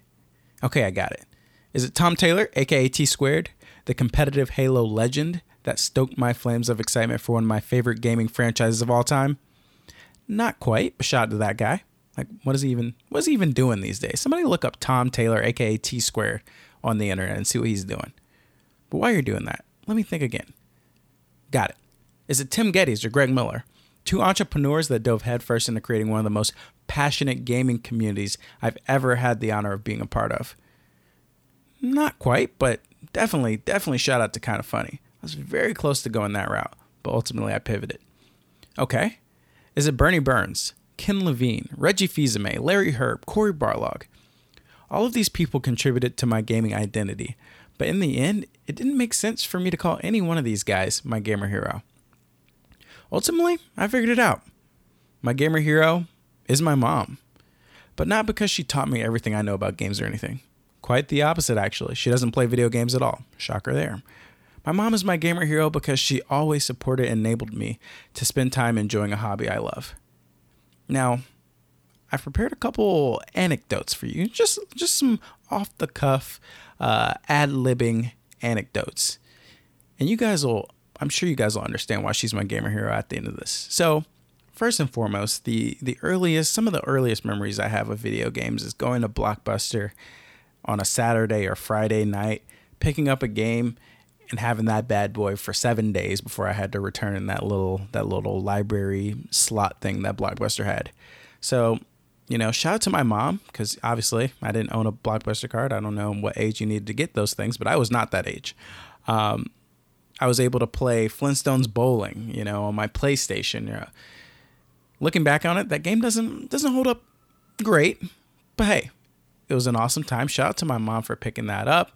Okay, I got it. Is it Tom Taylor, aka T Squared, the competitive Halo legend that stoked my flames of excitement for one of my favorite gaming franchises of all time? Not quite, but shout out to that guy. Like, what is he even what is he even doing these days? Somebody look up Tom Taylor, aka T Squared, on the internet and see what he's doing. But while you're doing that, let me think again. Got it. Is it Tim Gettys or Greg Miller? Two entrepreneurs that dove headfirst into creating one of the most passionate gaming communities I've ever had the honor of being a part of. Not quite, but definitely, definitely shout out to Kinda Funny. I was very close to going that route, but ultimately I pivoted. Okay. Is it Bernie Burns, Ken Levine, Reggie Fils-Aimé, Larry Hryb, Cory Barlog? All of these people contributed to my gaming identity, but in the end, it didn't make sense for me to call any one of these guys my gamer hero. Ultimately, I figured it out. My gamer hero is my mom, but not because she taught me everything I know about games or anything. Quite the opposite, actually. She doesn't play video games at all. Shocker there. My mom is my gamer hero because she always supported and enabled me to spend time enjoying a hobby I love. Now, I've prepared a couple anecdotes for you, just just some off the cuff, uh, ad libbing anecdotes, and you guys will. I'm sure you guys will understand why she's my gamer hero at the end of this. So, first and foremost, the the earliest, some of the earliest memories I have of video games is going to Blockbuster on a Saturday or Friday night, picking up a game and having that bad boy for seven days before I had to return in that little that little library slot thing that Blockbuster had. So, you know, shout out to my mom because obviously I didn't own a Blockbuster card. I don't know what age you needed to get those things, but I was not that age. Um, I was able to play Flintstones bowling, you know, on my PlayStation. Looking back on it, that game doesn't doesn't hold up great, but hey, it was an awesome time. Shout out to my mom for picking that up.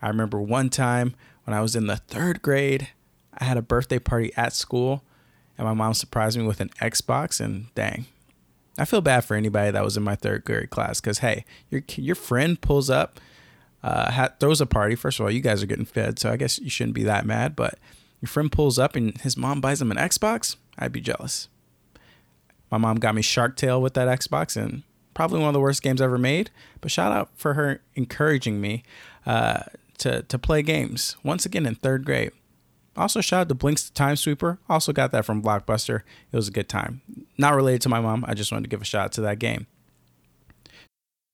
I remember one time when I was in the third grade, I had a birthday party at school, and my mom surprised me with an Xbox. And dang, I feel bad for anybody that was in my third grade class because hey, your your friend pulls up, uh, throws a party. First of all, you guys are getting fed, so I guess you shouldn't be that mad. But your friend pulls up and his mom buys him an Xbox. I'd be jealous. My mom got me Shark Tale with that Xbox, and probably one of the worst games ever made. But shout out for her encouraging me uh, to to play games once again in third grade. Also, shout out to Blinx the Time Sweeper. Also got that from Blockbuster. It was a good time. Not related to my mom. I just wanted to give a shout out to that game.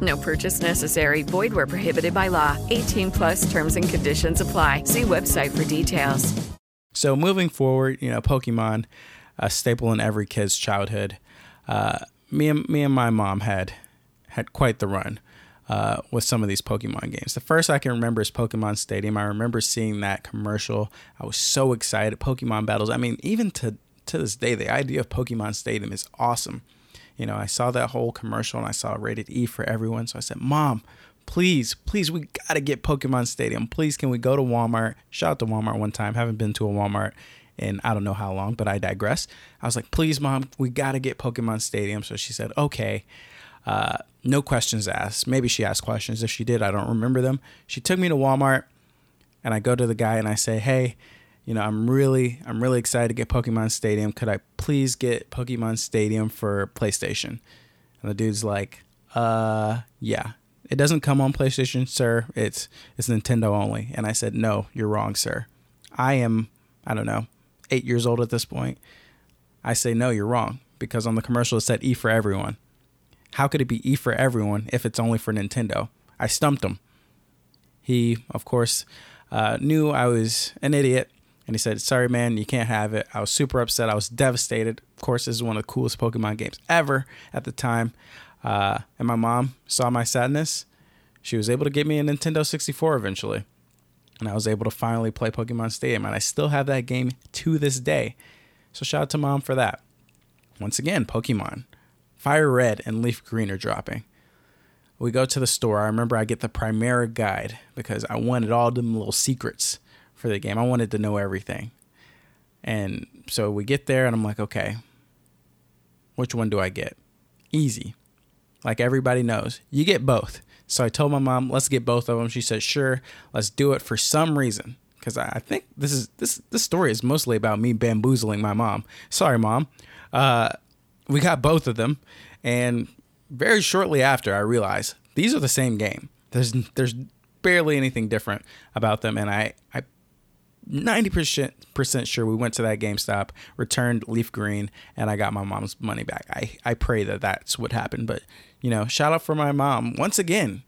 No purchase necessary. Void where prohibited by law. 18 plus terms and conditions apply. See website for details. So moving forward, you know, Pokemon, a staple in every kid's childhood. Uh, me and me and my mom had had quite the run uh, with some of these Pokemon games. The first I can remember is Pokemon Stadium. I remember seeing that commercial. I was so excited. Pokemon battles. I mean, even to to this day, the idea of Pokemon Stadium is awesome. You know, I saw that whole commercial and I saw rated E for everyone. So I said, Mom, please, please, we got to get Pokemon Stadium. Please, can we go to Walmart? Shout out to Walmart one time. Haven't been to a Walmart in I don't know how long, but I digress. I was like, please, Mom, we got to get Pokemon Stadium. So she said, okay. Uh, no questions asked. Maybe she asked questions. If she did, I don't remember them. She took me to Walmart and I go to the guy and I say, hey, you know, I'm really, I'm really excited to get Pokemon Stadium. Could I please get Pokemon Stadium for PlayStation? And the dude's like, uh, yeah. It doesn't come on PlayStation, sir. It's it's Nintendo only. And I said, no, you're wrong, sir. I am, I don't know, eight years old at this point. I say, no, you're wrong because on the commercial it said E for everyone. How could it be E for everyone if it's only for Nintendo? I stumped him. He, of course, uh, knew I was an idiot and he said, Sorry, man, you can't have it. I was super upset. I was devastated. Of course, this is one of the coolest Pokemon games ever at the time. Uh, and my mom saw my sadness. She was able to get me a Nintendo 64 eventually. And I was able to finally play Pokemon Stadium. And I still have that game to this day. So shout out to mom for that. Once again, Pokemon. Fire Red and Leaf Green are dropping. We go to the store. I remember I get the Prima guide because I wanted all them little secrets for the game. I wanted to know everything. And so we get there and I'm like, okay, which one do I get? Easy. Like everybody knows, you get both. So I told my mom, let's get both of them. She said, sure, let's do it for some reason. Because I think this is this this story is mostly about me bamboozling my mom. Sorry, mom. Uh, we got both of them, and very shortly after, I realized these are the same game. There's there's barely anything different about them, and I I 90% sure we went to that GameStop, returned Leaf Green, and I got my mom's money back. I, I pray that that's what happened. But, you know, shout out for my mom once again,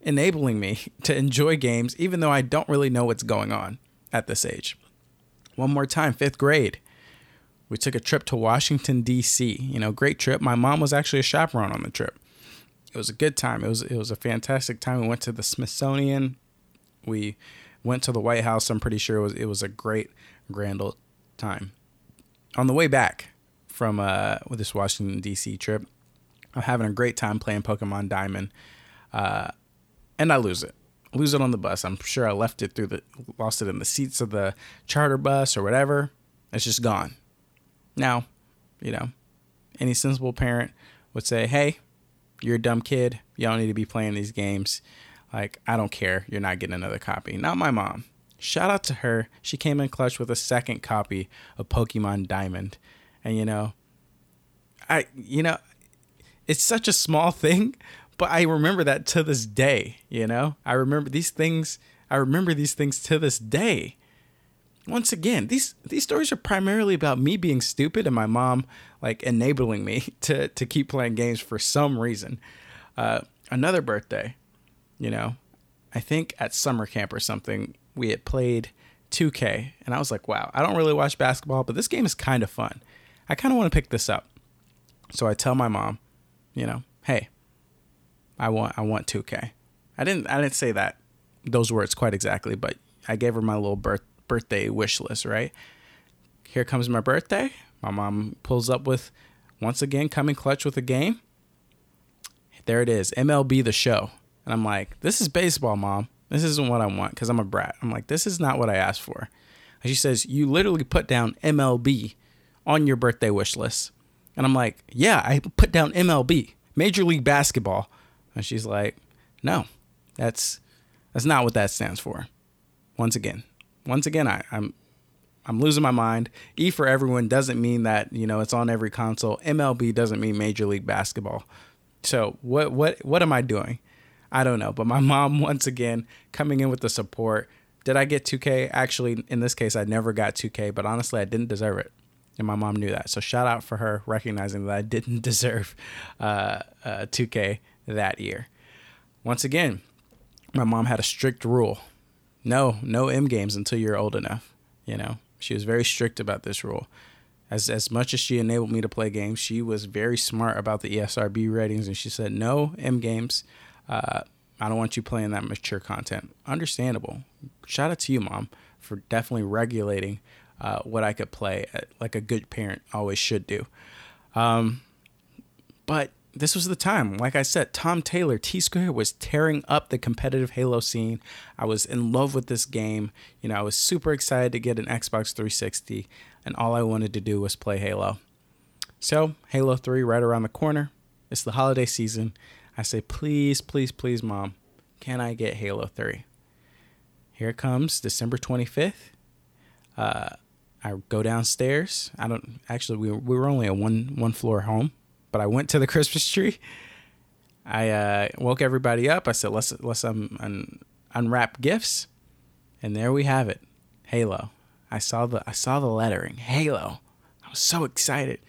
enabling me to enjoy games, even though I don't really know what's going on at this age. One more time, fifth grade. We took a trip to Washington, D.C. You know, great trip. My mom was actually a chaperone on the trip. It was a good time. It was it was a fantastic time. We went to the Smithsonian. We went to the White House. I'm pretty sure it was it was a great grand old time. On the way back from uh, this Washington D.C. trip, I'm having a great time playing Pokemon Diamond, uh, and I lose it. Lose it on the bus. I'm sure I left it through the lost it in the seats of the charter bus or whatever. It's just gone. Now, you know, any sensible parent would say, "Hey, you're a dumb kid. You don't need to be playing these games." Like, I don't care. You're not getting another copy. Not my mom. Shout out to her. She came in clutch with a second copy of Pokemon Diamond. And you know, I you know, it's such a small thing, but I remember that to this day, you know? I remember these things I remember these things to this day. Once again, these these stories are primarily about me being stupid and my mom like enabling me to to keep playing games for some reason. Uh, another birthday, you know, I think at summer camp or something, we had played 2K, and I was like, wow, I don't really watch basketball, but this game is kind of fun. I kind of want to pick this up. So I tell my mom, you know, hey, I want I want 2K. I didn't I didn't say that those words quite exactly, but I gave her my little birth, birthday wish list, right? Here comes my birthday. My mom pulls up with once again coming clutch with a game. There it is, MLB the show. And I'm like, this is baseball, mom. This isn't what I want because I'm a brat. I'm like, this is not what I asked for. And she says, you literally put down MLB on your birthday wish list. And I'm like, yeah, I put down MLB, Major League Basketball. And she's like, no, that's that's not what that stands for. Once again, once again, I, I'm I'm losing my mind. E for everyone doesn't mean that you know it's on every console. MLB doesn't mean Major League Basketball. So what what what am I doing? I don't know. But my mom once again coming in with the support. Did I get 2K? Actually, in this case, I never got 2K, but honestly, I didn't deserve it. And my mom knew that. So shout out for her recognizing that I didn't deserve uh, uh, 2K that year. Once again, my mom had a strict rule. No, no M games until you're old enough. You know, she was very strict about this rule. As as much as she enabled me to play games, she was very smart about the ESRB ratings, and she said no M games. Uh, I don't want you playing that mature content. Understandable. Shout out to you, mom, for definitely regulating uh, what I could play, uh, like a good parent always should do. Um, but this was the time. Like I said, Tom Taylor, T Square was tearing up the competitive Halo scene. I was in love with this game. You know, I was super excited to get an Xbox 360, and all I wanted to do was play Halo. So, Halo 3 right around the corner. It's the holiday season. I say, please, please, please, mom, can I get Halo 3? Here it comes, December 25th. Uh, I go downstairs. I don't actually. We, we were only a one one floor home, but I went to the Christmas tree. I uh, woke everybody up. I said, "Let's let's um, un, unwrap gifts," and there we have it, Halo. I saw the I saw the lettering, Halo. I was so excited.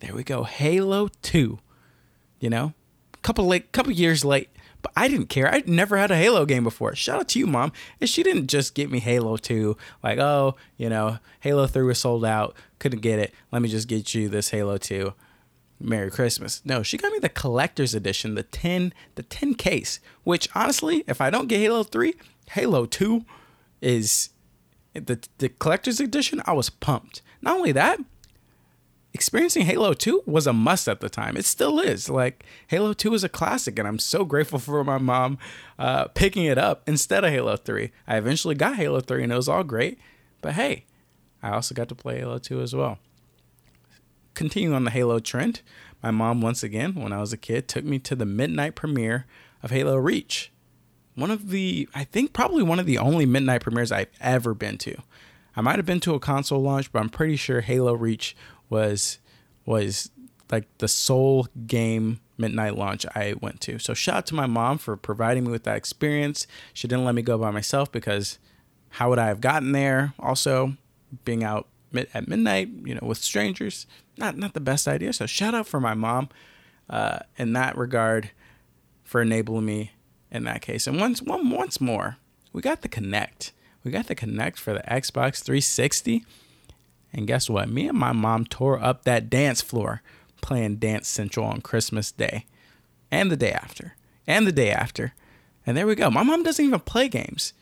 There we go, Halo Two. You know, couple late, couple years late, but I didn't care. I'd never had a Halo game before. Shout out to you, mom. And she didn't just get me Halo 2, like, oh, you know, Halo 3 was sold out, couldn't get it. Let me just get you this Halo 2. Merry Christmas. No, she got me the collector's edition, the 10, the 10 case, which honestly, if I don't get Halo 3, Halo 2 is the the collector's edition. I was pumped. Not only that, experiencing Halo 2 was a must at the time. It still is. Like Halo 2 is a classic, and I'm so grateful for my mom uh, picking it up instead of Halo 3. I eventually got Halo 3, and it was all great. But hey, I also got to play Halo 2 as well. Continuing on the Halo trend, my mom once again, when I was a kid, took me to the midnight premiere of Halo Reach. One of the, I think probably one of the only midnight premieres I've ever been to. I might have been to a console launch, but I'm pretty sure Halo Reach was was like the sole game midnight launch I went to. So shout out to my mom for providing me with that experience. She didn't let me go by myself because how would I have gotten there? Also, being out at midnight, you know, with strangers, not not the best idea. So shout out for my mom uh, in that regard for enabling me in that case. And once one once more, we got the Kinect. We got the Kinect for the Xbox 360. And guess what? Me and my mom tore up that dance floor playing Dance Central on Christmas Day and the day after and the day after. And there we go. My mom doesn't even play games.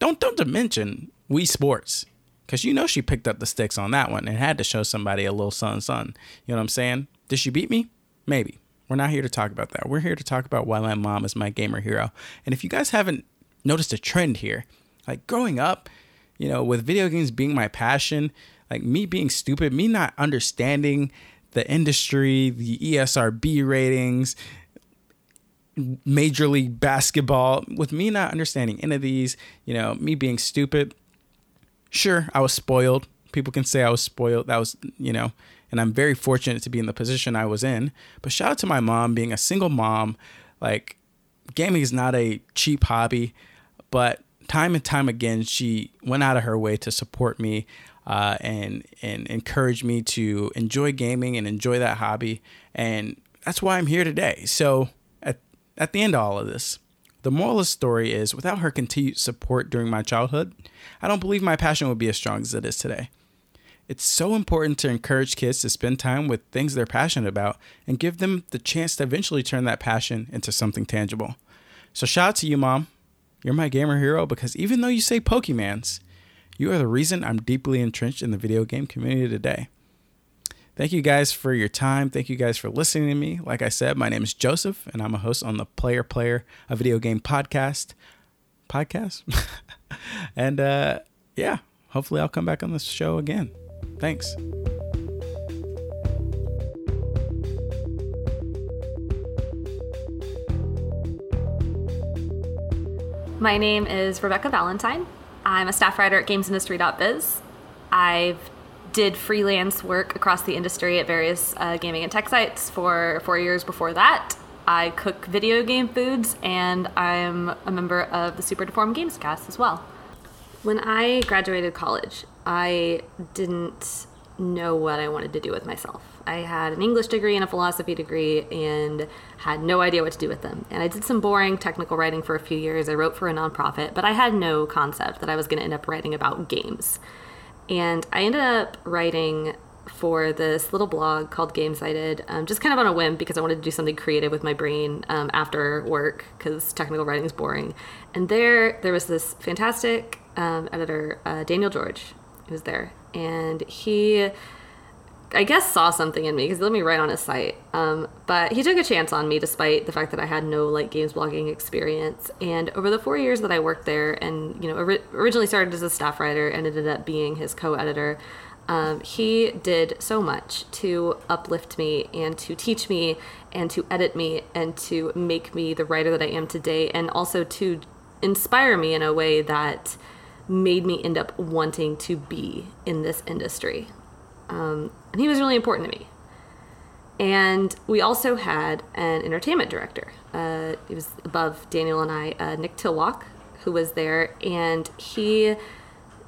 Don't don't mention Wii Sports because you know she picked up the sticks on that one and had to show somebody a little son son. You know what I'm saying? Did she beat me? Maybe. We're not here to talk about that. We're here to talk about why my mom is my gamer hero. And if you guys haven't noticed a trend here, like growing up, you know, with video games being my passion, like me being stupid, me not understanding the industry, the ESRB ratings, Major League Basketball, with me not understanding any of these, you know, me being stupid. Sure, I was spoiled. People can say I was spoiled. That was, you know, and I'm very fortunate to be in the position I was in. But shout out to my mom being a single mom. Like, gaming is not a cheap hobby, but time and time again, she went out of her way to support me uh, and and encourage me to enjoy gaming and enjoy that hobby. And that's why I'm here today. So at at the end of all of this, The moral of the story is without her continued support during my childhood, I don't believe my passion would be as strong as it is today. It's so important to encourage kids to spend time with things they're passionate about and give them the chance to eventually turn that passion into something tangible. So, shout out to you, Mom. You're my gamer hero because even though you say Pokemans, you are the reason I'm deeply entrenched in the video game community today. Thank you guys for your time. Thank you guys for listening to me. Like I said, my name is Joseph, and I'm a host on the Player Player, a video game podcast. Podcast? and uh, yeah, hopefully I'll come back on this show again. Thanks. My name is Rebecca Valentine. I'm a staff writer at gamesindustry.biz. I've did freelance work across the industry at various uh, gaming and tech sites for four years before that. I cook video game foods, and I'm a member of the Super Deformed Games cast as well. When I graduated college, I didn't know what I wanted to do with myself. I had an English degree and a philosophy degree and had no idea what to do with them. And I did some boring technical writing for a few years. I wrote for a nonprofit, but I had no concept that I was going to end up writing about games. And I ended up writing for this little blog called GameSided, um, just kind of on a whim because I wanted to do something creative with my brain um, after work because technical writing is boring. And there, there was this fantastic um, editor, uh, Daniel George, who was there, and he I guess saw something in me because let me write on his site. Um, but he took a chance on me despite the fact that I had no like games blogging experience. And over the four years that I worked there, and you know, ori- originally started as a staff writer and ended up being his co-editor. Um, he did so much to uplift me and to teach me and to edit me and to make me the writer that I am today, and also to inspire me in a way that made me end up wanting to be in this industry. Um, and he was really important to me. And we also had an entertainment director. Uh, he was above Daniel and I, uh, Nick Tylwalk, who was there. And he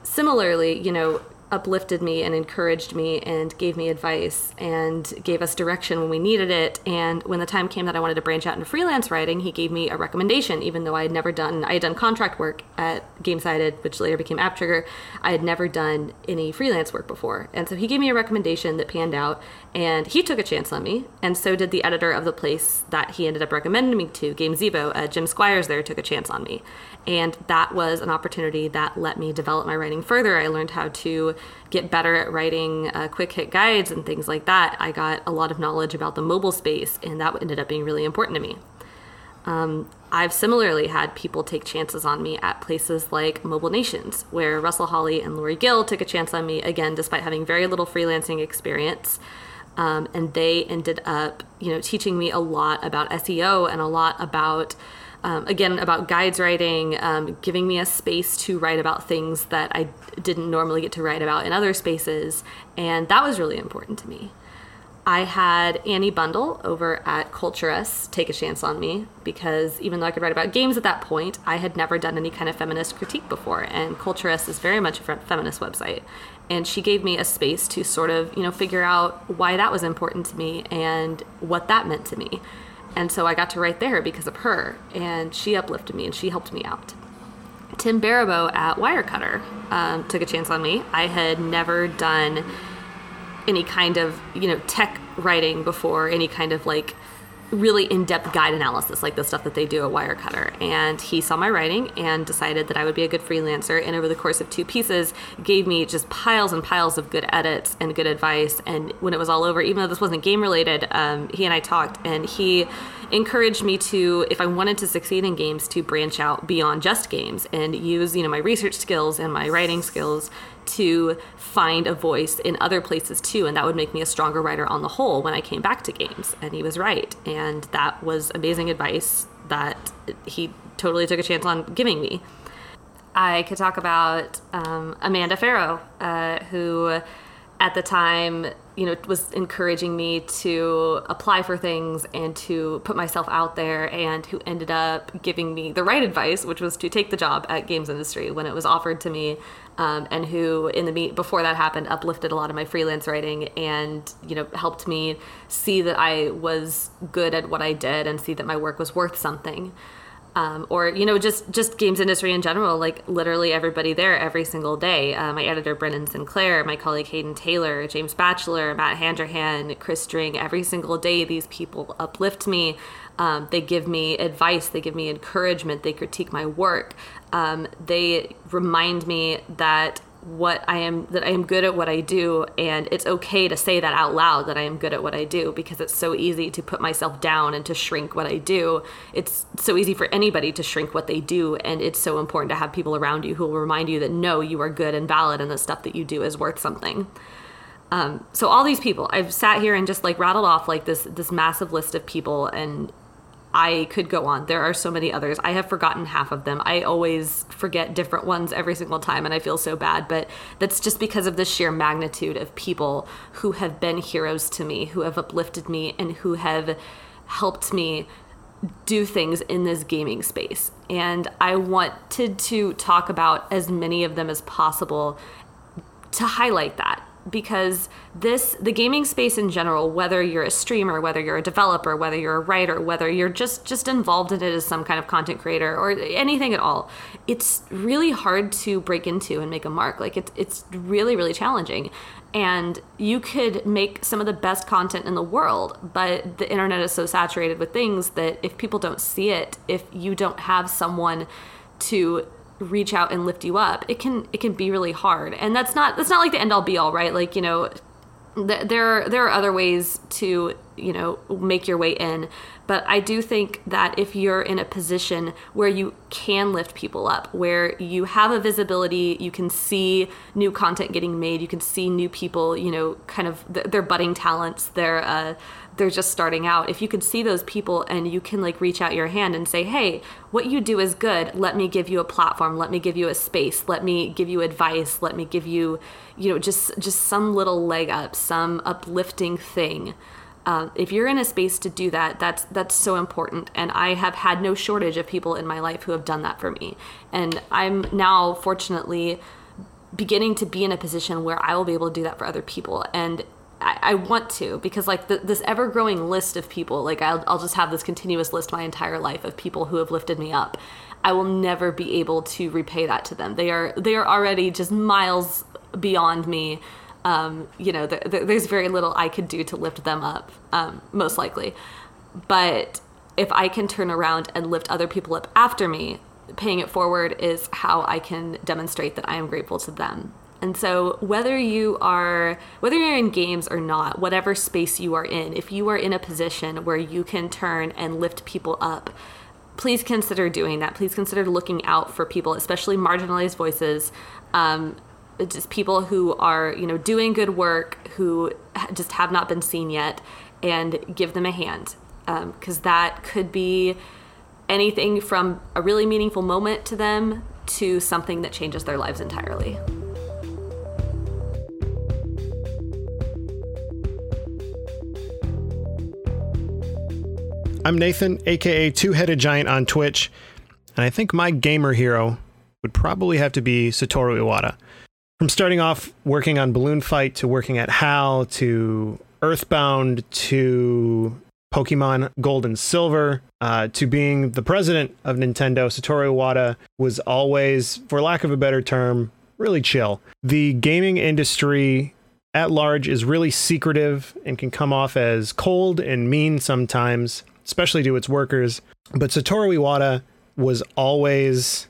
similarly, you know, uplifted me and encouraged me and gave me advice and gave us direction when we needed it. And when the time came that I wanted to branch out into freelance writing, he gave me a recommendation, even though I had never done, I had done contract work at GameSided, which later became App Trigger. I had never done any freelance work before. And so he gave me a recommendation that panned out and he took a chance on me. And so did the editor of the place that he ended up recommending me to, Gamezebo. Uh, Jim Squires there took a chance on me. And that was an opportunity that let me develop my writing further. I learned how to get better at writing uh, quick hit guides and things like that. I got a lot of knowledge about the mobile space, and that ended up being really important to me. Um, I've similarly had people take chances on me at places like Mobile Nations, where Russell Holly and Lory Gil took a chance on me, again, despite having very little freelancing experience. Um, and they ended up, you know, teaching me a lot about SEO and a lot about um, again about guides writing um, giving me a space to write about things that i didn't normally get to write about in other spaces. And that was really important to me. I had annie bundle over at culturess take a chance on me because even though i could write about games at that point i had never done any kind of feminist critique before. And culturess is very much a feminist website and she gave me a space to sort of you know figure out why that was important to me and what that meant to me and so I got to write there because of her, and she uplifted me and she helped me out. Tim Barribeau at Wirecutter um, took a chance on me. I had never done any kind of you know tech writing before, any kind of like really in-depth guide analysis like the stuff that they do at Wirecutter. And he saw my writing and decided that I would be a good freelancer. And over the course of two pieces, gave me just piles and piles of good edits and good advice. And when it was all over, even though this wasn't game related, um, he and I talked, and he encouraged me to, if I wanted to succeed in games, to branch out beyond just games and use, you know, my research skills and my writing skills to find a voice in other places too and that would make me a stronger writer on the whole when i came back to games and he was right and that was amazing advice that he totally took a chance on giving me. I could talk about um, amanda farough uh, who at the time you know was encouraging me to apply for things and to put myself out there and who ended up giving me the right advice which was to take the job at games industry when it was offered to me um, and who in the meet before that happened uplifted a lot of my freelance writing and you know helped me see that i was good at what i did and see that my work was worth something. Um, or you know just just games industry in general like literally everybody there every single day. Uh, my editor brendan sinclair my colleague haydn taylor james batchelor matt handrahan chris dring every single day these people uplift me. Um, they give me advice they give me encouragement they critique my work um, they remind me that what I am that I am good at what I do and it's okay to say that out loud that I am good at what I do because it's so easy to put myself down and to shrink what I do. It's so easy for anybody to shrink what they do and it's so important to have people around you who will remind you that no, you are good and valid and the stuff that you do is worth something. Um, so all these people, I've sat here and just like rattled off like this this massive list of people and I could go on. There are so many others. I have forgotten half of them. I always forget different ones every single time, and I feel so bad. But that's just because of the sheer magnitude of people who have been heroes to me, who have uplifted me, and who have helped me do things in this gaming space. And I wanted to talk about as many of them as possible to highlight that because this the gaming space in general whether you're a streamer whether you're a developer whether you're a writer whether you're just just involved in it as some kind of content creator or anything at all it's really hard to break into and make a mark. Like it's it's really really challenging. And you could make some of the best content in the world but the internet is so saturated with things that if people don't see it if you don't have someone to reach out and lift you up it can it can be really hard. And that's not that's not like the end all be all right? Like you know th- there there are other ways to you know make your way in. But i do think that if you're in a position where you can lift people up where you have a visibility you can see new content getting made you can see new people you know kind of th- their budding talents their uh, they're just starting out if you could see those people and you can like reach out your hand and say hey what you do is good. Let me give you a platform. Let me give you a space. Let me give you advice. Let me give you you know just just some little leg up some uplifting thing. Uh, if you're in a space to do that that's that's so important. And i have had no shortage of people in my life who have done that for me. And i'm now fortunately beginning to be in a position where i will be able to do that for other people. And I, I want to because like the, this ever growing list of people like I'll, I'll just have this continuous list my entire life of people who have lifted me up. I will never be able to repay that to them. They are they are already just miles beyond me. Um, you know th- th- there's very little i could do to lift them up um, most likely. But if i can turn around and lift other people up after me paying it forward is how i can demonstrate that i am grateful to them and so, whether you are, whether you're in games or not, whatever space you are in, if you are in a position where you can turn and lift people up, please consider doing that. Please consider looking out for people, especially marginalized voices, um, just people who are, you know, doing good work, who just have not been seen yet, and give them a hand, because um, that could be anything from a really meaningful moment to them to something that changes their lives entirely. I'm Nathan, aka Two Headed Giant on Twitch, and I think my gamer hero would probably have to be Satoru Iwata. From starting off working on Balloon Fight to working at HAL to Earthbound to Pokemon Gold and Silver uh, to being the president of Nintendo, Satoru Iwata was always, for lack of a better term, really chill. The gaming industry at large is really secretive and can come off as cold and mean sometimes especially to its workers. But Satoru Iwata was always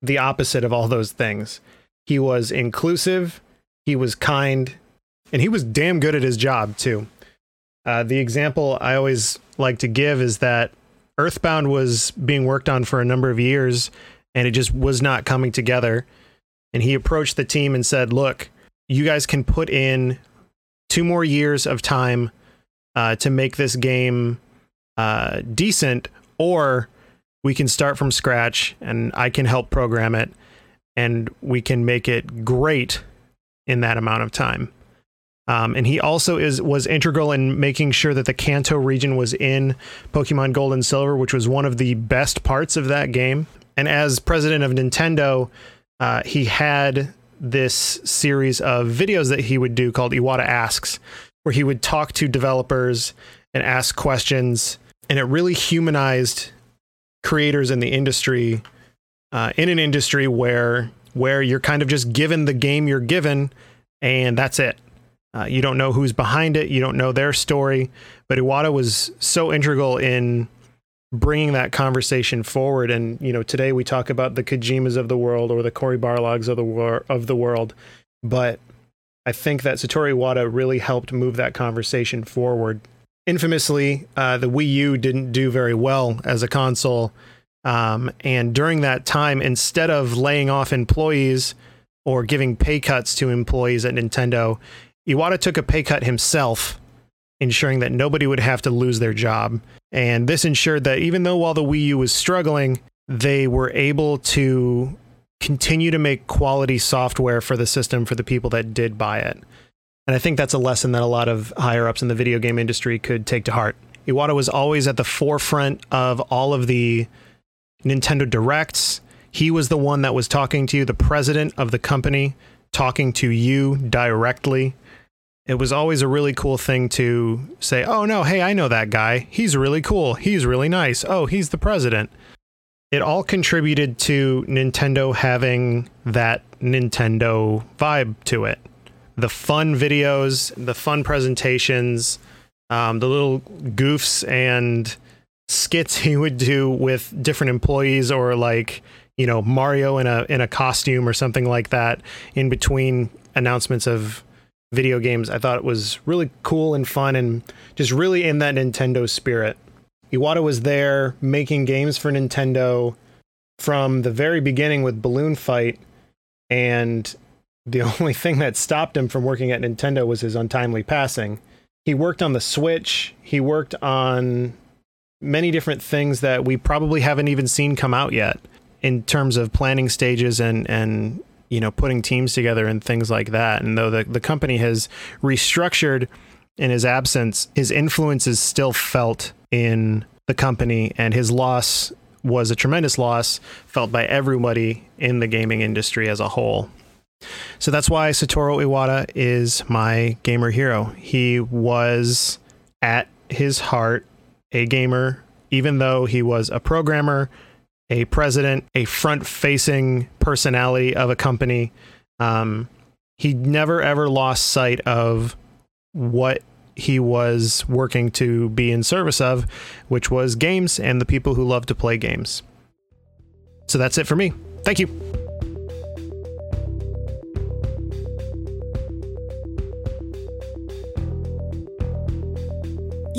the opposite of all those things. He was inclusive, he was kind, and he was damn good at his job too. Uh, the example I always like to give is that Earthbound was being worked on for a number of years and it just was not coming together. And he approached the team and said, Look, you guys can put in two more years of time uh, to make this game uh, decent, or we can start from scratch and I can help program it and we can make it great in that amount of time. Um, and he also is was integral in making sure that the Kanto region was in Pokemon Gold and Silver, which was one of the best parts of that game. And as president of Nintendo, uh, he had this series of videos that he would do called Iwata Asks, where he would talk to developers and ask questions and it really humanized creators in the industry uh, in an industry where where you're kind of just given the game you're given and that's it. Uh, you don't know who's behind it. You don't know their story. But Iwata was so integral in bringing that conversation forward. And you know, today we talk about the Kojimas of the world or the Cory Barlogs of the of the world, but I think that Satoru Iwata really helped move that conversation forward. Infamously, uh, the Wii U didn't do very well as a console. Um, and during that time, instead of laying off employees or giving pay cuts to employees at Nintendo, Iwata took a pay cut himself, ensuring that nobody would have to lose their job. And this ensured that even though while the Wii U was struggling, they were able to continue to make quality software for the system for the people that did buy it. And I think that's a lesson that a lot of higher ups in the video game industry could take to heart. Iwata was always at the forefront of all of the Nintendo Directs. He was the one that was talking to you, the president of the company, talking to you directly. It was always a really cool thing to say, oh no, hey, I know that guy. He's really cool. He's really nice. Oh, he's the president. It all contributed to Nintendo having that Nintendo vibe to it. The fun videos, the fun presentations, um, the little goofs and skits he would do with different employees or like you know Mario in a in a costume or something like that in between announcements of video games. I thought it was really cool and fun and just really in that Nintendo spirit. Iwata was there making games for Nintendo from the very beginning with Balloon Fight and the only thing that stopped him from working at Nintendo was his untimely passing. He worked on the Switch, he worked on many different things that we probably haven't even seen come out yet in terms of planning stages and and you know putting teams together and things like that. And though the, the company has restructured in his absence his influence is still felt in the company and his loss was a tremendous loss felt by everybody in the gaming industry as a whole so that's why Satoru Iwata is my gamer hero. He was at his heart a gamer, even though he was a programmer, a president, a front facing personality of a company. Um, he never ever lost sight of what he was working to be in service of, which was games and the people who love to play games. So that's it for me. Thank you.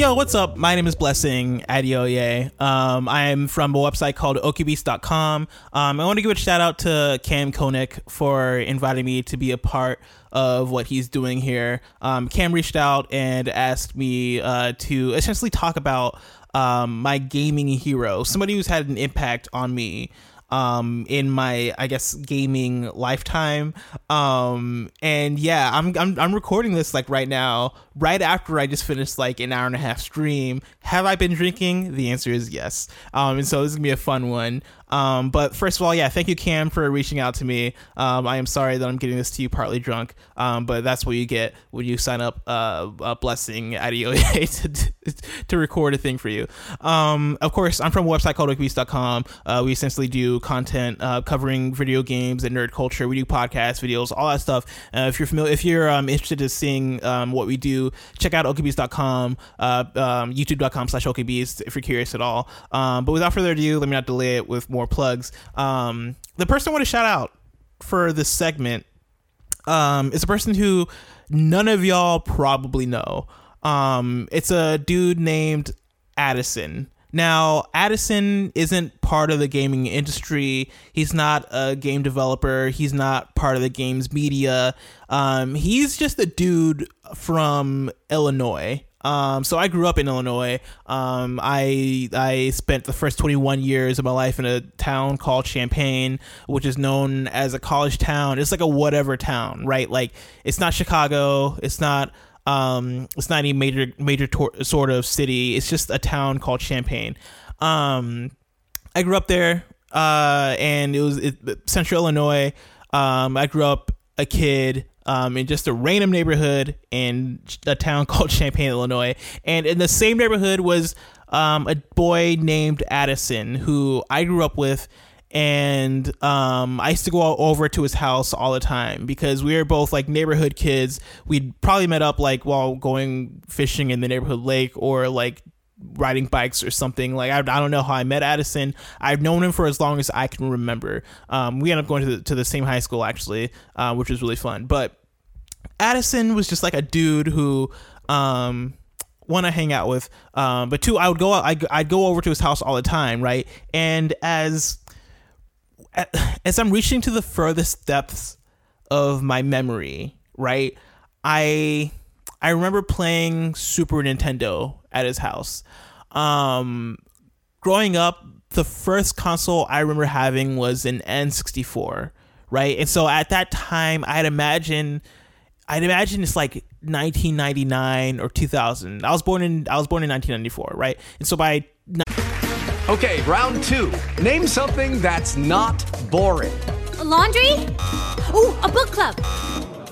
Yo, what's up? My name is Blessing Adeoye. Um, I'm from a website called okaybeast.com. Um, I want to give a shout out to Cam Koenig for inviting me to be a part of what he's doing here. Um, Cam reached out and asked me uh, to essentially talk about um, my gaming hero, somebody who's had an impact on me um in my I guess gaming lifetime. Um and yeah, I'm I'm I'm recording this like right now, right after I just finished like an hour and a half stream. Have I been drinking? The answer is yes. Um and so this is to be a fun one. Um, but first of all, yeah, thank you, Cam, for reaching out to me. Um, I am sorry that I'm getting this to you partly drunk, um, but that's what you get when you sign up uh, a blessing Adeoye to, to record a thing for you. Um, of course, I'm from a website called okaybeast.com. Uh, we essentially do content uh, covering video games and nerd culture. We do podcasts, videos, all that stuff. Uh, if you're familiar, if you're um, interested in seeing um, what we do, check out okaybeast.com, uh, youtube.com slash okaybeast if you're curious at all. But without further ado, let me not delay it with more more plugs. Um, the person I want to shout out for this segment um, is a person who none of y'all probably know. Um, it's a dude named Addison. Now, Addison isn't part of the gaming industry. He's not a game developer. He's not part of the games media. Um, he's just a dude from Illinois. Um, so I grew up in Illinois. Um, I I spent the first 21 years of my life in a town called Champaign, which is known as a college town. It's like a whatever town, right? Like it's not Chicago. It's not um, it's not any major major tor- sort of city. It's just a town called Champaign. Um, I grew up there, uh, and it was it, Central Illinois. Um, I grew up a kid um, in just a random neighborhood in a town called Champaign, Illinois. And in the same neighborhood was um, a boy named Addison who I grew up with. And um, I used to go over to his house all the time because we were both like neighborhood kids. We'd probably met up like while going fishing in the neighborhood lake or like riding bikes or something. Like I, I don't know how I met Addison. I've known him for as long as I can remember. Um, we ended up going to the, to the same high school actually, uh, which was really fun. But Addison was just like a dude who um, one I hang out with, um, but two I would go out. I'd, I'd go over to his house all the time, right? And as as I'm reaching to the furthest depths of my memory, right? I I remember playing Super Nintendo at his house. Um, growing up, the first console I remember having was an N64, right? And so at that time, I'd imagine, I'd imagine it's like 1999 or 2000. I was born in I was born in 1994, right? And so by Okay, round two. Name something that's not boring. A laundry? Ooh, a book club.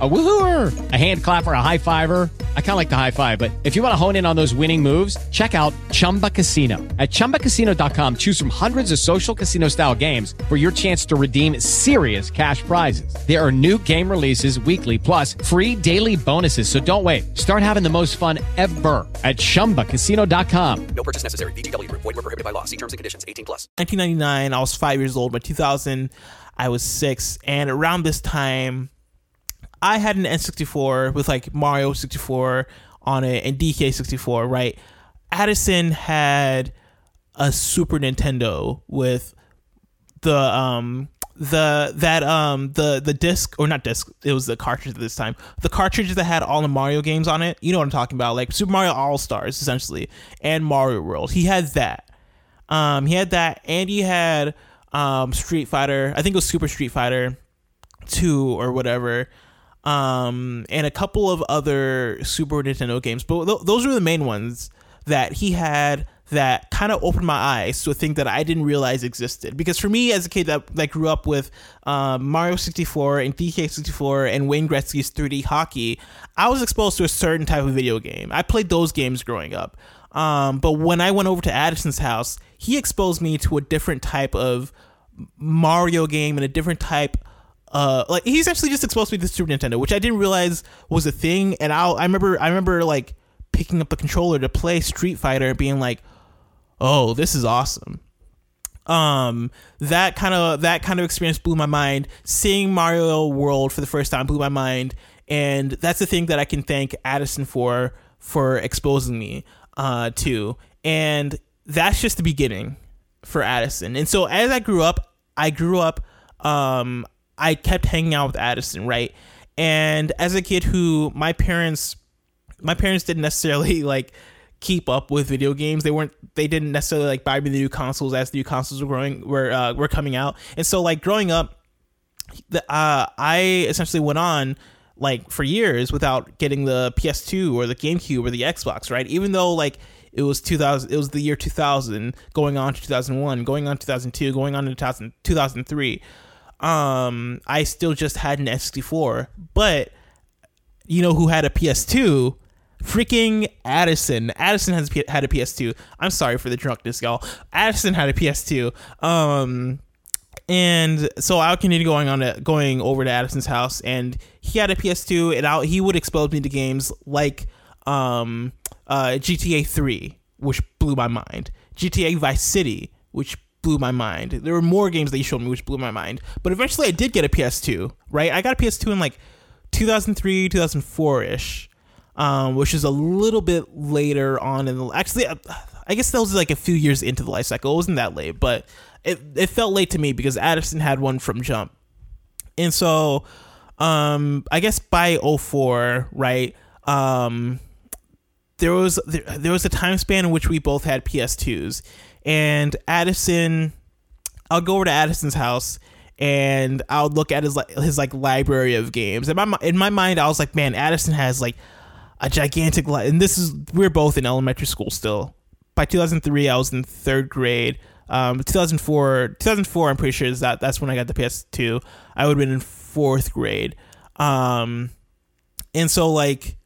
A woohooer, a hand clapper, a high fiver. I kind of like the high five, but if you want to hone in on those winning moves, check out Chumba Casino. At ChumbaCasino.com, choose from hundreds of social casino style games for your chance to redeem serious cash prizes. There are new game releases weekly, plus free daily bonuses. So don't wait. Start having the most fun ever at ChumbaCasino.com. No purchase necessary. VGW. Void were prohibited by law. See terms and conditions. 18 plus. 1999, I was five years old. By 2000, I was six. And around this time, I had an N64 with like Mario 64 on it and DK 64, right? Addison had a Super Nintendo with the um the that um the the disc or not disc it was the cartridge at this time. The cartridge that had all the Mario games on it. You know what I'm talking about like Super Mario All Stars essentially and Mario World. He had that. Um he had that and he had um Street Fighter. I think it was Super Street Fighter 2 or whatever um, and a couple of other Super Nintendo games. But th- those were the main ones that he had that kind of opened my eyes to a thing that I didn't realize existed. Because for me, as a kid that, that grew up with um, Mario 64 and DK 64 and Wayne Gretzky's 3D hockey, I was exposed to a certain type of video game. I played those games growing up. Um, but when I went over to Addison's house, he exposed me to a different type of Mario game and a different type uh like he's actually just exposed me to Super Nintendo, which I didn't realize was a thing. And I I remember I remember like picking up the controller to play Street Fighter being like, "Oh, this is awesome." Um, that kind of that kind of experience blew my mind. Seeing Mario World for the first time blew my mind, and that's the thing that I can thank Addison for for exposing me uh to. And that's just the beginning for Addison. And so as I grew up, I grew up um I kept hanging out with Addison, right? And as a kid who my parents my parents didn't necessarily like keep up with video games. They weren't they didn't necessarily like buy me the new consoles as the new consoles were growing were uh, were coming out. And so like growing up the, uh, I essentially went on like for years without getting the PS2 or the GameCube or the Xbox, right? Even though like it was 2000 it was the year 2000 going on to 2001 going on 2002 going on to 2000, 2003 um, I still just had an N64. But you know who had a PS2? Freaking Addison. Addison has had a PS2. I'm sorry for the drunkness, y'all. Addison had a PS2. Um, and so I continued going on to, going over to Addison's house, and he had a PS2, and I, he would expose me to games like um, uh, GTA 3, which blew my mind. GTA Vice City, which blew my mind. There were more games that you showed me which blew my mind. But eventually I did get a PS2, right? I got a PS2 in like 2003, 2004 ish, um, which is a little bit later on in the. Actually, I guess that was like a few years into the life cycle. It wasn't that late, but it, it felt late to me because Addison had one from Jump. And so um, I guess by 04, right? Um, there was there, there was a time span in which we both had PS2s, and Addison, I'll go over to Addison's house and I'll look at his like his like library of games. In my in my mind, I was like, man, Addison has like a gigantic li- and this is we're both in elementary school still. By 2003, I was in third grade. Um, 2004, 2004, I'm pretty sure is that that's when I got the PS2. I would have been in fourth grade. Um, and so like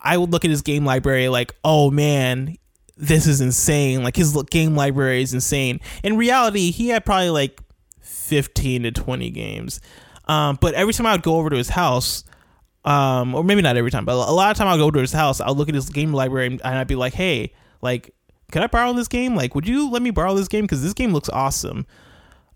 I would look at his game library like, oh man, this is insane. Like his game library is insane. In reality, he had probably like 15 to 20 games. Um, but every time I would go over to his house, um, or maybe not every time, but a lot of time I'll go to his house, I'll look at his game library and I'd be like, hey, like, can I borrow this game? Like, would you let me borrow this game? Because this game looks awesome.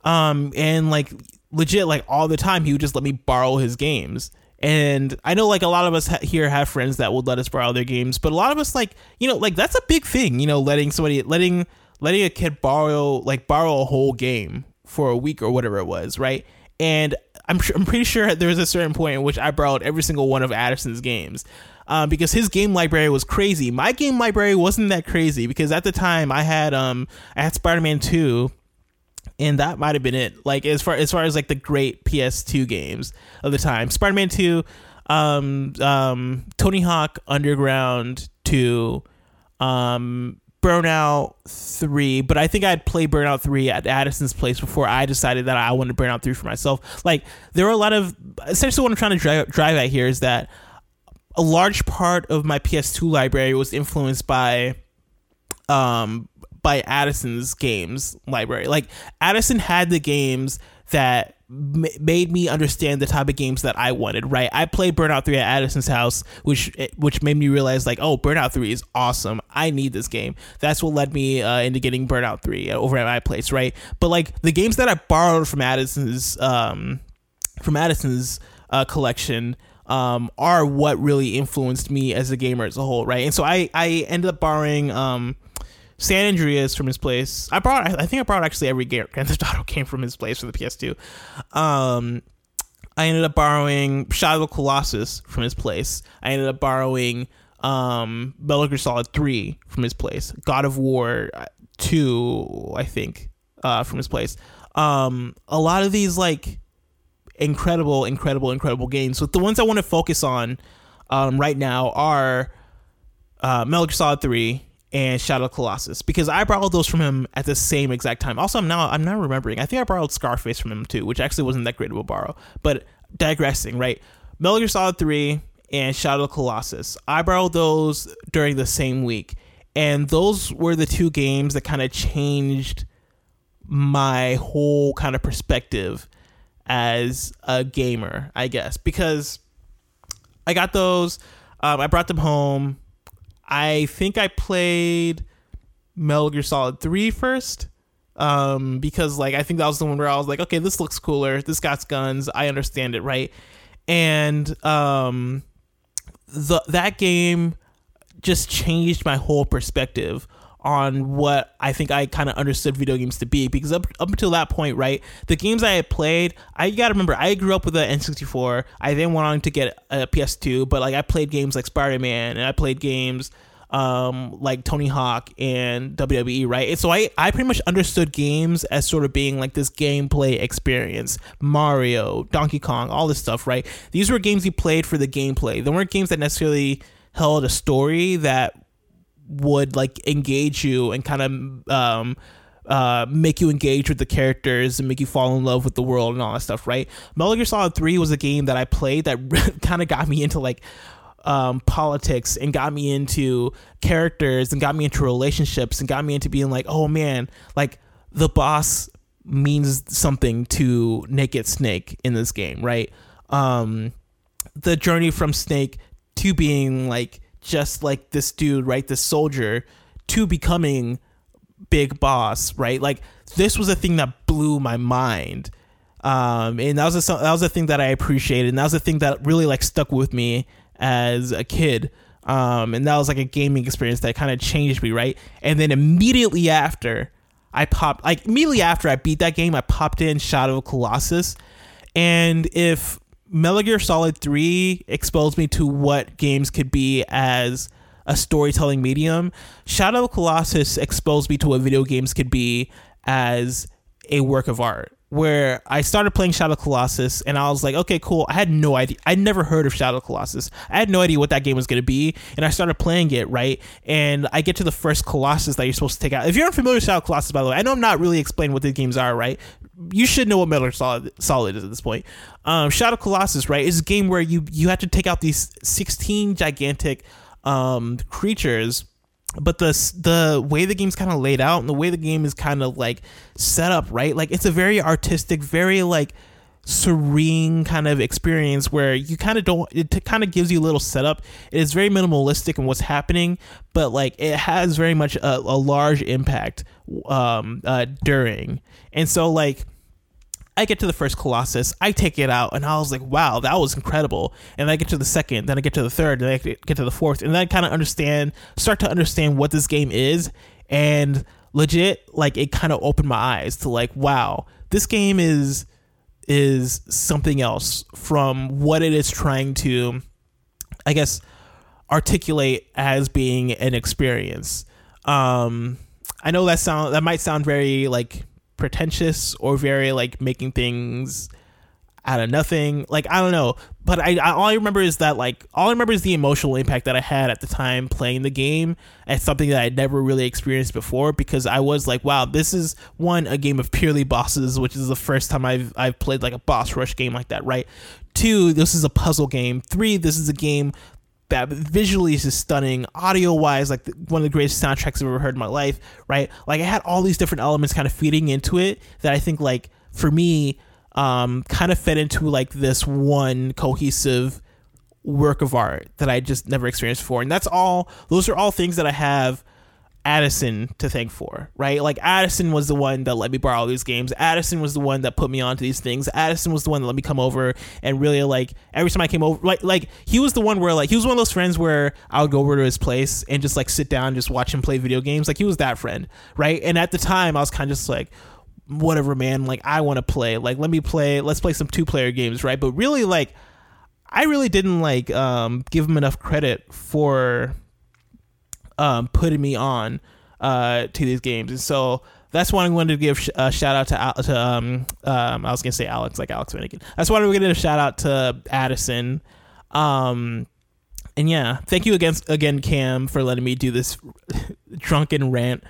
Um, and like legit, like all the time, he would just let me borrow his games. And I know like a lot of us ha- here have friends that would let us borrow their games, but a lot of us like, you know, like that's a big thing, you know, letting somebody, letting, letting a kid borrow, like borrow a whole game for a week or whatever it was, right? And I'm sure, I'm pretty sure there was a certain point in which I borrowed every single one of Addison's games. Um, because his game library was crazy. My game library wasn't that crazy because at the time I had um I had Spider-Man 2 and that might have been it. Like as far as far as like the great PS2 games of the time, Spider-Man 2, um, um, Tony Hawk Underground 2, um, Burnout 3, but I think I'd play Burnout 3 at Addison's place before I decided that I wanted Burnout 3 for myself. Like there were a lot of essentially what I'm trying to drive drive at here is that a large part of my PS2 library was influenced by um by Addison's games library. Like Addison had the games that m- made me understand the type of games that I wanted. Right, I played Burnout Three at Addison's house, which which made me realize like, oh, Burnout Three is awesome. I need this game. That's what led me uh, into getting Burnout Three over at my place. Right, but like the games that I borrowed from Addison's um from Addison's uh, collection um, are what really influenced me as a gamer as a whole, right? And so I I ended up borrowing um, San Andreas from his place. I brought I think I brought actually every Grand Theft Auto game from his place for the PS2. Um, I ended up borrowing Shadow of Colossus from his place. I ended up borrowing um, Metal Gear Solid 3 from his place. God of War 2, I think, uh, from his place. Um, a lot of these like incredible, incredible, incredible games. The ones I want to focus on um, right now are uh, Metal Gear Solid 3 and Shadow Colossus because I borrowed those from him at the same exact time. Also, I'm now I'm now remembering. I think I borrowed Scarface from him too, which actually wasn't that great of a borrow. But digressing, right? Metal Gear Solid 3 and Shadow Colossus. I borrowed those during the same week. And those were the two games that kind of changed my whole kind of perspective as a gamer, I guess, because I got those. Um, I brought them home. I think I played Metal Gear Solid 3 first. Um, because like I think that was the one where I was like, okay, this looks cooler. This got guns. I understand it, right? And um, the that game just changed my whole perspective on what I think I kind of understood video games to be because up, up until that point, right, the games I had played, I got to remember I grew up with an N64. I then went on to get a PS2, but like I played games like Spider-Man and I played games um like Tony Hawk and WWE, right? And so I I pretty much understood games as sort of being like this gameplay experience. Mario, Donkey Kong, all this stuff, right? These were games you played for the gameplay. They weren't games that necessarily held a story that would like engage you and kind of um uh make you engage with the characters and make you fall in love with the world and all that stuff, right? Metal Gear Solid 3 was a game that I played that kind of got me into like um, politics and got me into characters and got me into relationships and got me into being like, oh man, like the boss means something to Naked Snake in this game, right? Um, the journey from Snake to being like just like this dude, right? This soldier to becoming big boss, right? Like this was a thing that blew my mind. Um, and that was a, that was a thing that I appreciated, and that was a thing that really like stuck with me as a kid. Um, and that was like a gaming experience that kind of changed me, right? And then immediately after, I popped like immediately after I beat that game, I popped in Shadow of Colossus, and if Metal Gear Solid 3 exposed me to what games could be as a storytelling medium. Shadow of Colossus exposed me to what video games could be as a work of art. Where I started playing Shadow Colossus and I was like, okay, cool. I had no idea. I'd never heard of Shadow Colossus. I had no idea what that game was going to be. And I started playing it, right? And I get to the first Colossus that you're supposed to take out. If you're unfamiliar with Shadow Colossus, by the way, I know I'm not really explaining what the games are, right? You should know what Metal Solid, Solid is at this point. Um, Shadow Colossus, right, is a game where you you have to take out these 16 gigantic um, creatures but the the way the game's kind of laid out and the way the game is kind of like set up right? Like it's a very artistic very like serene kind of experience where you kind of don't it kind of gives you a little setup. It is very minimalistic in what's happening but like it has very much a, a large impact um uh during. And so like I get to the first Colossus, I take it out, and I was like, wow, that was incredible. And I get to the second, then I get to the third, then I get to the fourth, and then I kind of understand, start to understand what this game is. And legit, like, it kind of opened my eyes to, like, wow, this game is is something else from what it is trying to, I guess, articulate as being an experience. Um, I know that sound that might sound very like pretentious or very like making things out of nothing. Like I don't know, but I, I, all I remember is that like all I remember is the emotional impact that I had at the time playing the game as something that I'd never really experienced before because I was like, wow, this is one a game of purely bosses, which is the first time I've I've played like a boss rush game like that, right? Two, this is a puzzle game. Three, this is a game that visually is just stunning. Audio wise like one of the greatest soundtracks i've ever heard in my life right? Like i had all these different elements kind of feeding into it that i think like for me um kind of fed into like this one cohesive work of art that i just never experienced before. And that's all those are all things that i have Addison to thank for, right? Like Addison was the one that let me borrow these games. Addison was the one that put me onto these things. Addison was the one that let me come over and really like every time I came over, like like he was the one where like he was one of those friends where I would go over to his place and just like sit down and just watch him play video games. Like he was that friend, right? And at the time I was kind of just like whatever, man. Like I want to play. Like let me play. Let's play some two player games, right? But really like I really didn't like um give him enough credit for um, putting me on uh, to these games. And so that's why I wanted to give a shout out to, to um, um, I was gonna say Alex, like Alex Finnegan. That's why we're gonna give a shout out to Addison. Um, and yeah, thank you again, again, Cam, for letting me do this drunken rant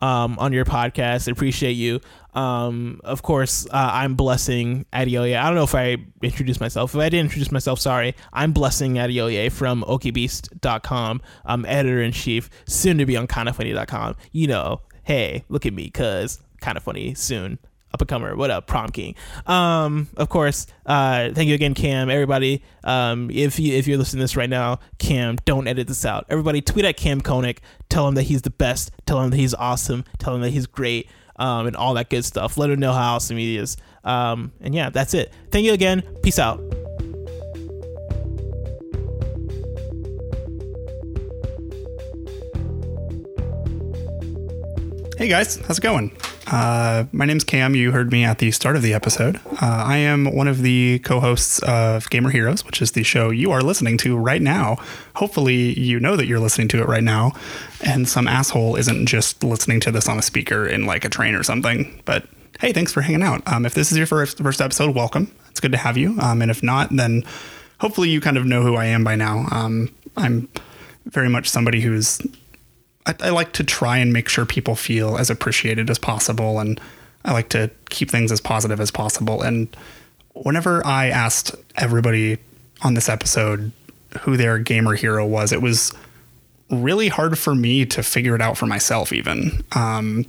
um, on your podcast. I appreciate you. Um, of course, uh, I'm Blessing Adeoye. I don't know if I introduced myself. If I didn't introduce myself, sorry. I'm Blessing Adeoye from okaybeast.com. I'm editor in chief, soon to be on kindafunny.com. You know, hey, look at me, cuz kind of funny soon up and comer. What up, prom king? Um, of course. Uh, thank you again, Cam. Everybody, um, if you if you're listening to this right now, Cam, don't edit this out. Everybody, tweet at Cam Koenig. Tell him that he's the best. Tell him that he's awesome. Tell him that he's great. Um, and all that good stuff. Let him know how awesome he is. Um, and yeah, that's it. Thank you again. Peace out. Hey guys, how's it going? Uh, my name's Cam. You heard me at the start of the episode. Uh, I am one of the co hosts of Gamer Heroes, which is the show you are listening to right now. Hopefully, you know that you're listening to it right now, and some asshole isn't just listening to this on a speaker in like a train or something. But hey, thanks for hanging out. Um, if this is your first, first episode, welcome. It's good to have you. Um, and if not, then hopefully you kind of know who I am by now. Um, I'm very much somebody who's I, I, like to try and make sure people feel as appreciated as possible, and I like to keep things as positive as possible. And whenever I asked everybody on this episode who their gamer hero was, it was really hard for me to figure it out for myself. Even um,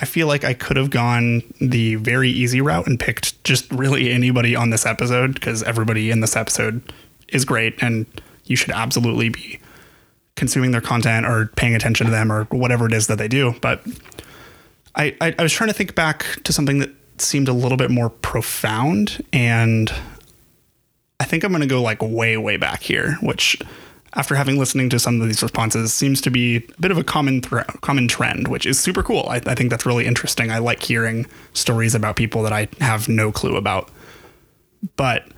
I feel like I could have gone the very easy route and picked just really anybody on this episode because everybody in this episode is great, and you should absolutely be consuming their content or paying attention to them or whatever it is that they do. But I, I, I was trying to think back to something that seemed a little bit more profound. And I think I'm going to go like way, way back here, which after having listening to some of these responses seems to be a bit of a common common trend, which is super cool. I, I think that's really interesting. I like hearing stories about people that I have no clue about. But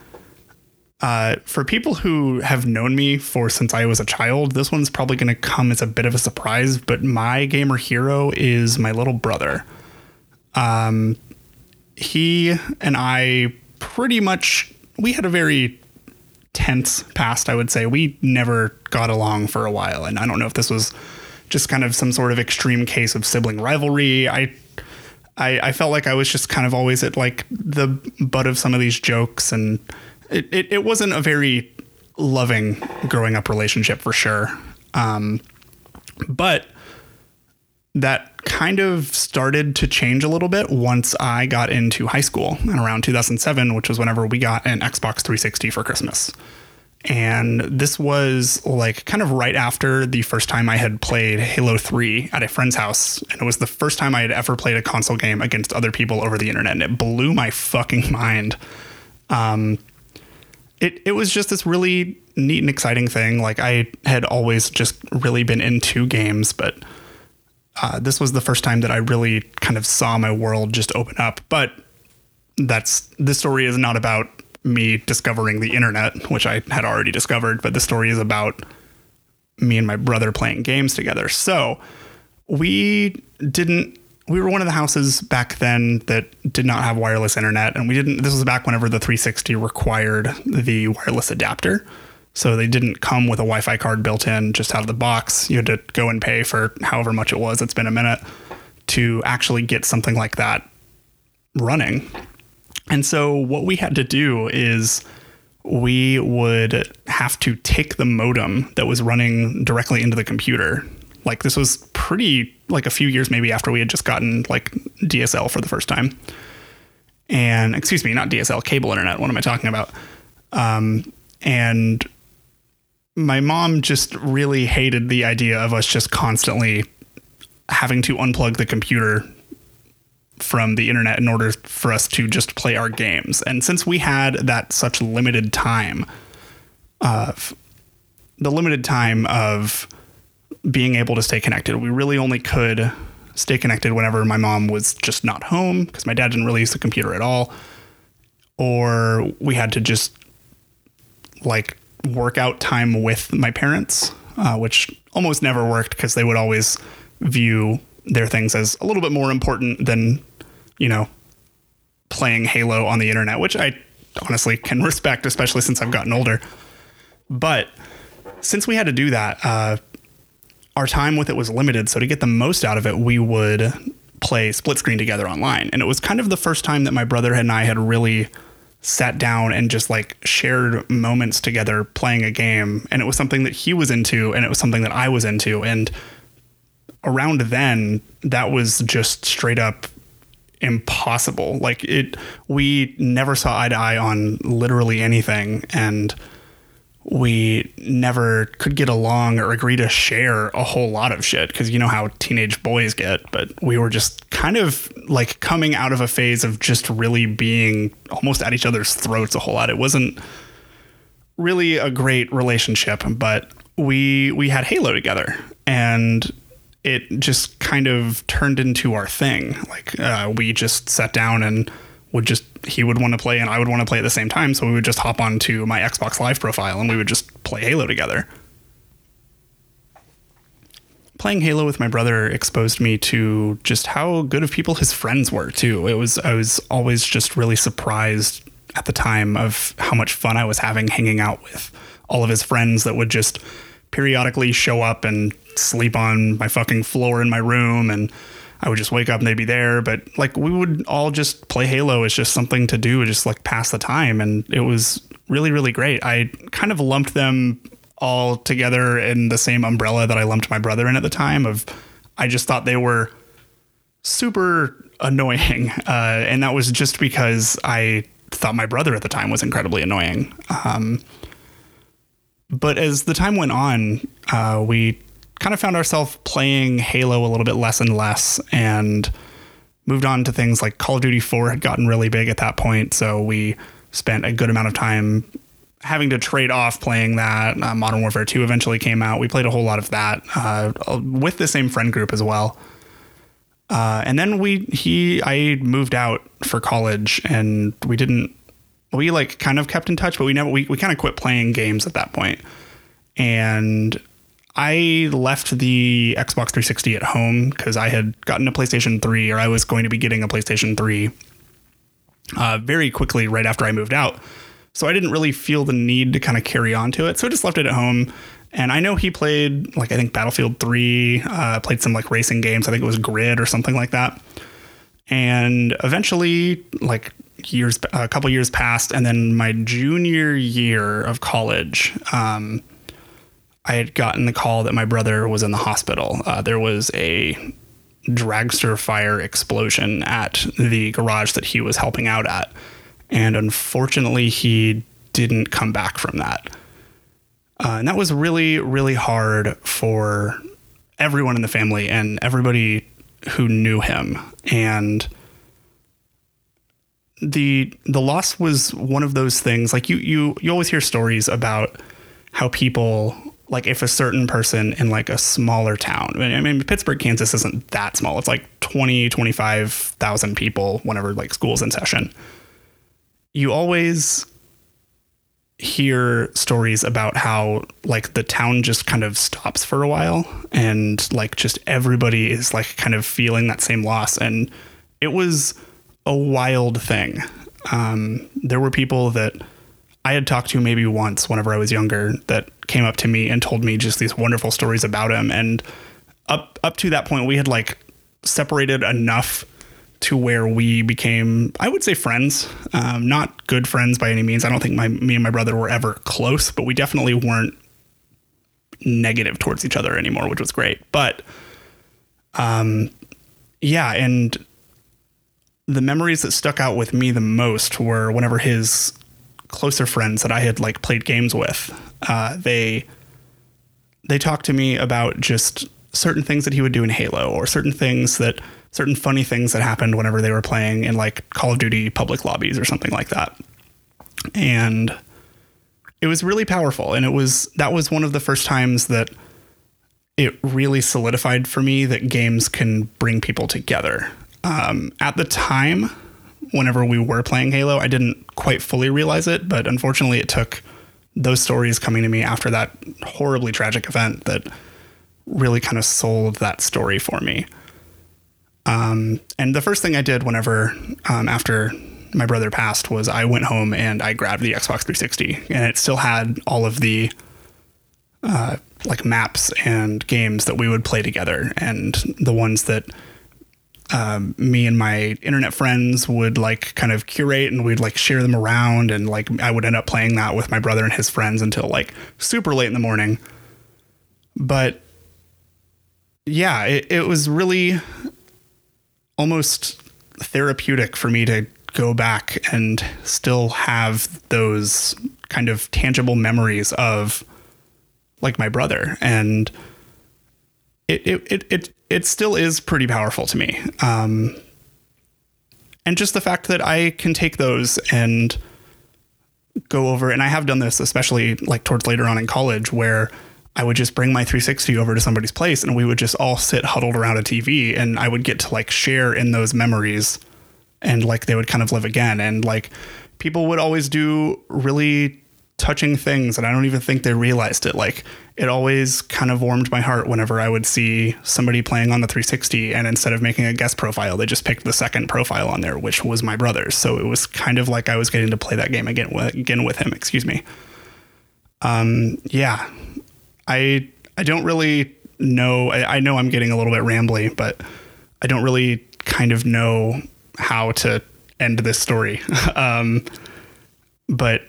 Uh, for people who have known me for since I was a child, this one's probably going to come as a bit of a surprise. But my gamer hero is my little brother. Um, he and I pretty much we had a very tense past. I would say we never got along for a while, and I don't know if this was just kind of some sort of extreme case of sibling rivalry. I I, I felt like I was just kind of always at like the butt of some of these jokes, and it, it, it wasn't a very loving growing up relationship for sure. Um, but that kind of started to change a little bit once I got into high school and around 2007, which was whenever we got an Xbox 360 for Christmas. And this was like kind of right after the first time I had played Halo 3 at a friend's house. And it was the first time I had ever played a console game against other people over the internet. And it blew my fucking mind. Um, it, it was just this really neat and exciting thing. Like I had always just really been into games, but uh, this was the first time that I really kind of saw my world just open up. But that's this story is not about me discovering the internet, which I had already discovered, but the story is about me and my brother playing games together. So we didn't. We were one of the houses back then that did not have wireless internet, and we didn't. This was back whenever the 360 required the wireless adapter. So they didn't come with a Wi Fi card built in just out of the box. You had to go and pay for however much it was. It's been a minute to actually get something like that running. And so what we had to do is we would have to take the modem that was running directly into the computer. Like this was pretty like a few years maybe after we had just gotten like DSL for the first time. And excuse me, not DSL, cable internet. What am I talking about? Um, and my mom just really hated the idea of us just constantly having to unplug the computer from the internet in order for us to just play our games. And since we had that such limited time of the limited time of being able to stay connected, we really only could stay connected whenever my mom was just not home because my dad didn't really use the computer at all. Or we had to just like work out time with my parents, uh, which almost never worked because they would always view their things as a little bit more important than, you know, playing Halo on the internet, which I honestly can respect, especially since I've gotten older. But since we had to do that, uh, our time with it was limited. So to get the most out of it, we would play split screen together online. And it was kind of the first time that my brother and I had really sat down and just like shared moments together playing a game and it was something that he was into and it was something that I was into and around then that was just straight up impossible like it we never saw eye to eye on literally anything and we never could get along or agree to share a whole lot of shit because you know how teenage boys get. But we were just kind of like coming out of a phase of just really being almost at each other's throats a whole lot. It wasn't really a great relationship, but we we had Halo together and it just kind of turned into our thing. Like uh, we just sat down and would just he would want to play and I would want to play at the same time. So we would just hop onto my Xbox Live profile and we would just play Halo together. Playing Halo with my brother exposed me to just how good of people his friends were too. It was I was always just really surprised at the time of how much fun I was having hanging out with all of his friends that would just periodically show up and sleep on my fucking floor in my room and I would just wake up and they'd be there. But like we would all just play Halo It's just something to do, just like pass the time. And it was really, really great. I kind of lumped them all together in the same umbrella that I lumped my brother in at the time of I just thought they were super annoying. Uh, and that was just because I thought my brother at the time was incredibly annoying. Um, but as the time went on, uh, we kind of found ourselves playing Halo a little bit less and less and moved on to things like Call of Duty 4 had gotten really big at that point. So we spent a good amount of time having to trade off playing that. Uh, Modern Warfare 2 eventually came out. We played a whole lot of that uh, with the same friend group as well. Uh, and then we he I moved out for college and we didn't we like kind of kept in touch, but we never we, we kind of quit playing games at that point. And I left the Xbox 360 at home because I had gotten a PlayStation 3 or I was going to be getting a PlayStation 3 uh, very quickly right after I moved out. So I didn't really feel the need to kind of carry on to it. So I just left it at home. And I know he played like I think Battlefield 3, uh, played some like racing games. I think it was Grid or something like that. And eventually, like years, a couple years passed, and then my junior year of college, um, I had gotten the call that my brother was in the hospital. Uh, there was a dragster fire explosion at the garage that he was helping out at. And unfortunately, he didn't come back from that. Uh, and that was really, really hard for everyone in the family and everybody who knew him. And the the loss was one of those things like you you you always hear stories about how people like if a certain person in like a smaller town i mean pittsburgh kansas isn't that small. It's like 20 25000 people whenever like school's in session. You always hear stories about how like the town just kind of stops for a while and like just everybody is like kind of feeling that same loss. And it was a wild thing. Um, there were people that I had talked to maybe once whenever I was younger that came up to me and told me just these wonderful stories about him. And up up to that point, we had like separated enough to where we became, I would say, friends. Um, not good friends by any means. I don't think my me and my brother were ever close, but we definitely weren't negative towards each other anymore, which was great. But um, yeah, and the memories that stuck out with me the most were whenever his closer friends that I had like played games with, uh, they they talked to me about just certain things that he would do in Halo or certain things that certain funny things that happened whenever they were playing in like Call of Duty public lobbies or something like that. And it was really powerful and it was that was one of the first times that it really solidified for me that games can bring people together. Um, at the time, whenever we were playing Halo, I didn't quite fully realize it, but unfortunately, it took those stories coming to me after that horribly tragic event that really kind of sold that story for me. Um, and the first thing I did whenever, um, after my brother passed, was I went home and I grabbed the Xbox 360, and it still had all of the uh, like maps and games that we would play together, and the ones that um, me and my internet friends would like kind of curate and we'd like share them around and like I would end up playing that with my brother and his friends until like super late in the morning. But yeah, it, it was really almost therapeutic for me to go back and still have those kind of tangible memories of like my brother and it it it it, it still is pretty powerful to me. Um, and just the fact that I can take those and go over, and I have done this, especially like towards later on in college, where I would just bring my 360 over to somebody's place and we would just all sit huddled around a TV and I would get to like share in those memories and like they would kind of live again. And like people would always do really touching things and I don't even think they realized it. Like it always kind of warmed my heart whenever I would see somebody playing on the 360 and instead of making a guest profile, they just picked the second profile on there, which was my brother's. So it was kind of like I was getting to play that game again with, again with him, excuse me. Um, yeah, I, I don't really know. I, I know I'm getting a little bit rambly, but I don't really kind of know how to end this story. um, but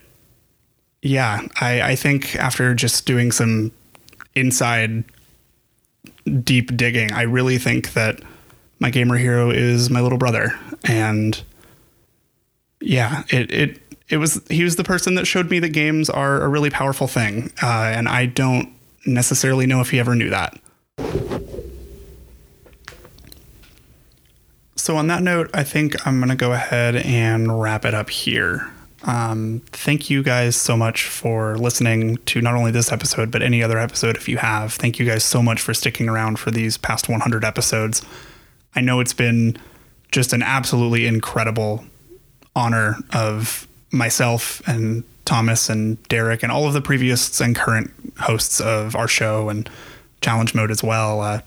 yeah, I, I think after just doing some inside deep digging, I really think that my gamer hero is my little brother. And yeah, it, it, it was, he was the person that showed me that games are a really powerful thing. Uh, and I don't necessarily know if he ever knew that. So, on that note, I think I'm going to go ahead and wrap it up here. Um, thank you guys so much for listening to not only this episode, but any other episode if you have. Thank you guys so much for sticking around for these past 100 episodes. I know it's been just an absolutely incredible honor of myself and Thomas and Derek and all of the previous and current hosts of our show and Challenge Mode as well. Uh,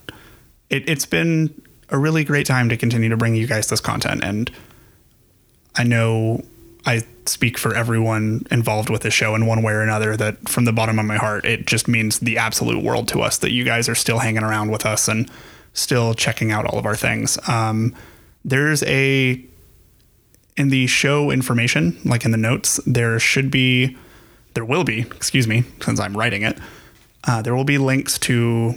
it, it's been a really great time to continue to bring you guys this content. And I know I speak for everyone involved with the show in one way or another that from the bottom of my heart, it just means the absolute world to us that you guys are still hanging around with us and still checking out all of our things. Um, there's a in the show information, like in the notes, there should be, there will be, excuse me, since I'm writing it, uh, there will be links to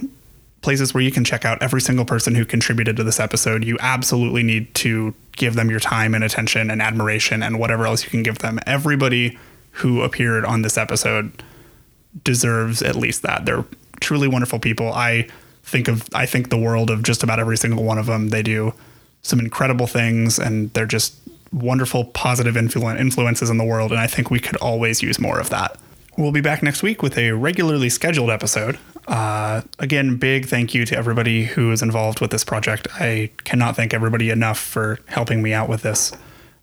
places where you can check out every single person who contributed to this episode. You absolutely need to give them your time and attention and admiration and whatever else you can give them. Everybody who appeared on this episode deserves at least that. They're truly wonderful people. I think of I think the world of just about every single one of them. They do some incredible things and they're just wonderful positive influ- influences in the world and I think we could always use more of that. We'll be back next week with a regularly scheduled episode. Uh, again, big thank you to everybody who is involved with this project. I cannot thank everybody enough for helping me out with this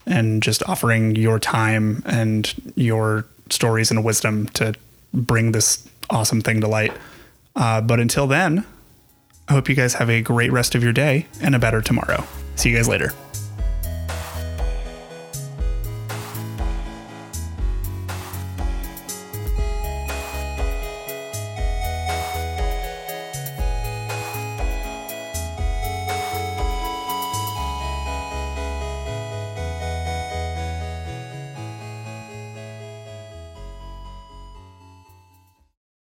and just offering your time and your stories and wisdom to bring this awesome thing to light. Uh, but until then, I hope you guys have a great rest of your day and a better tomorrow. See you guys later.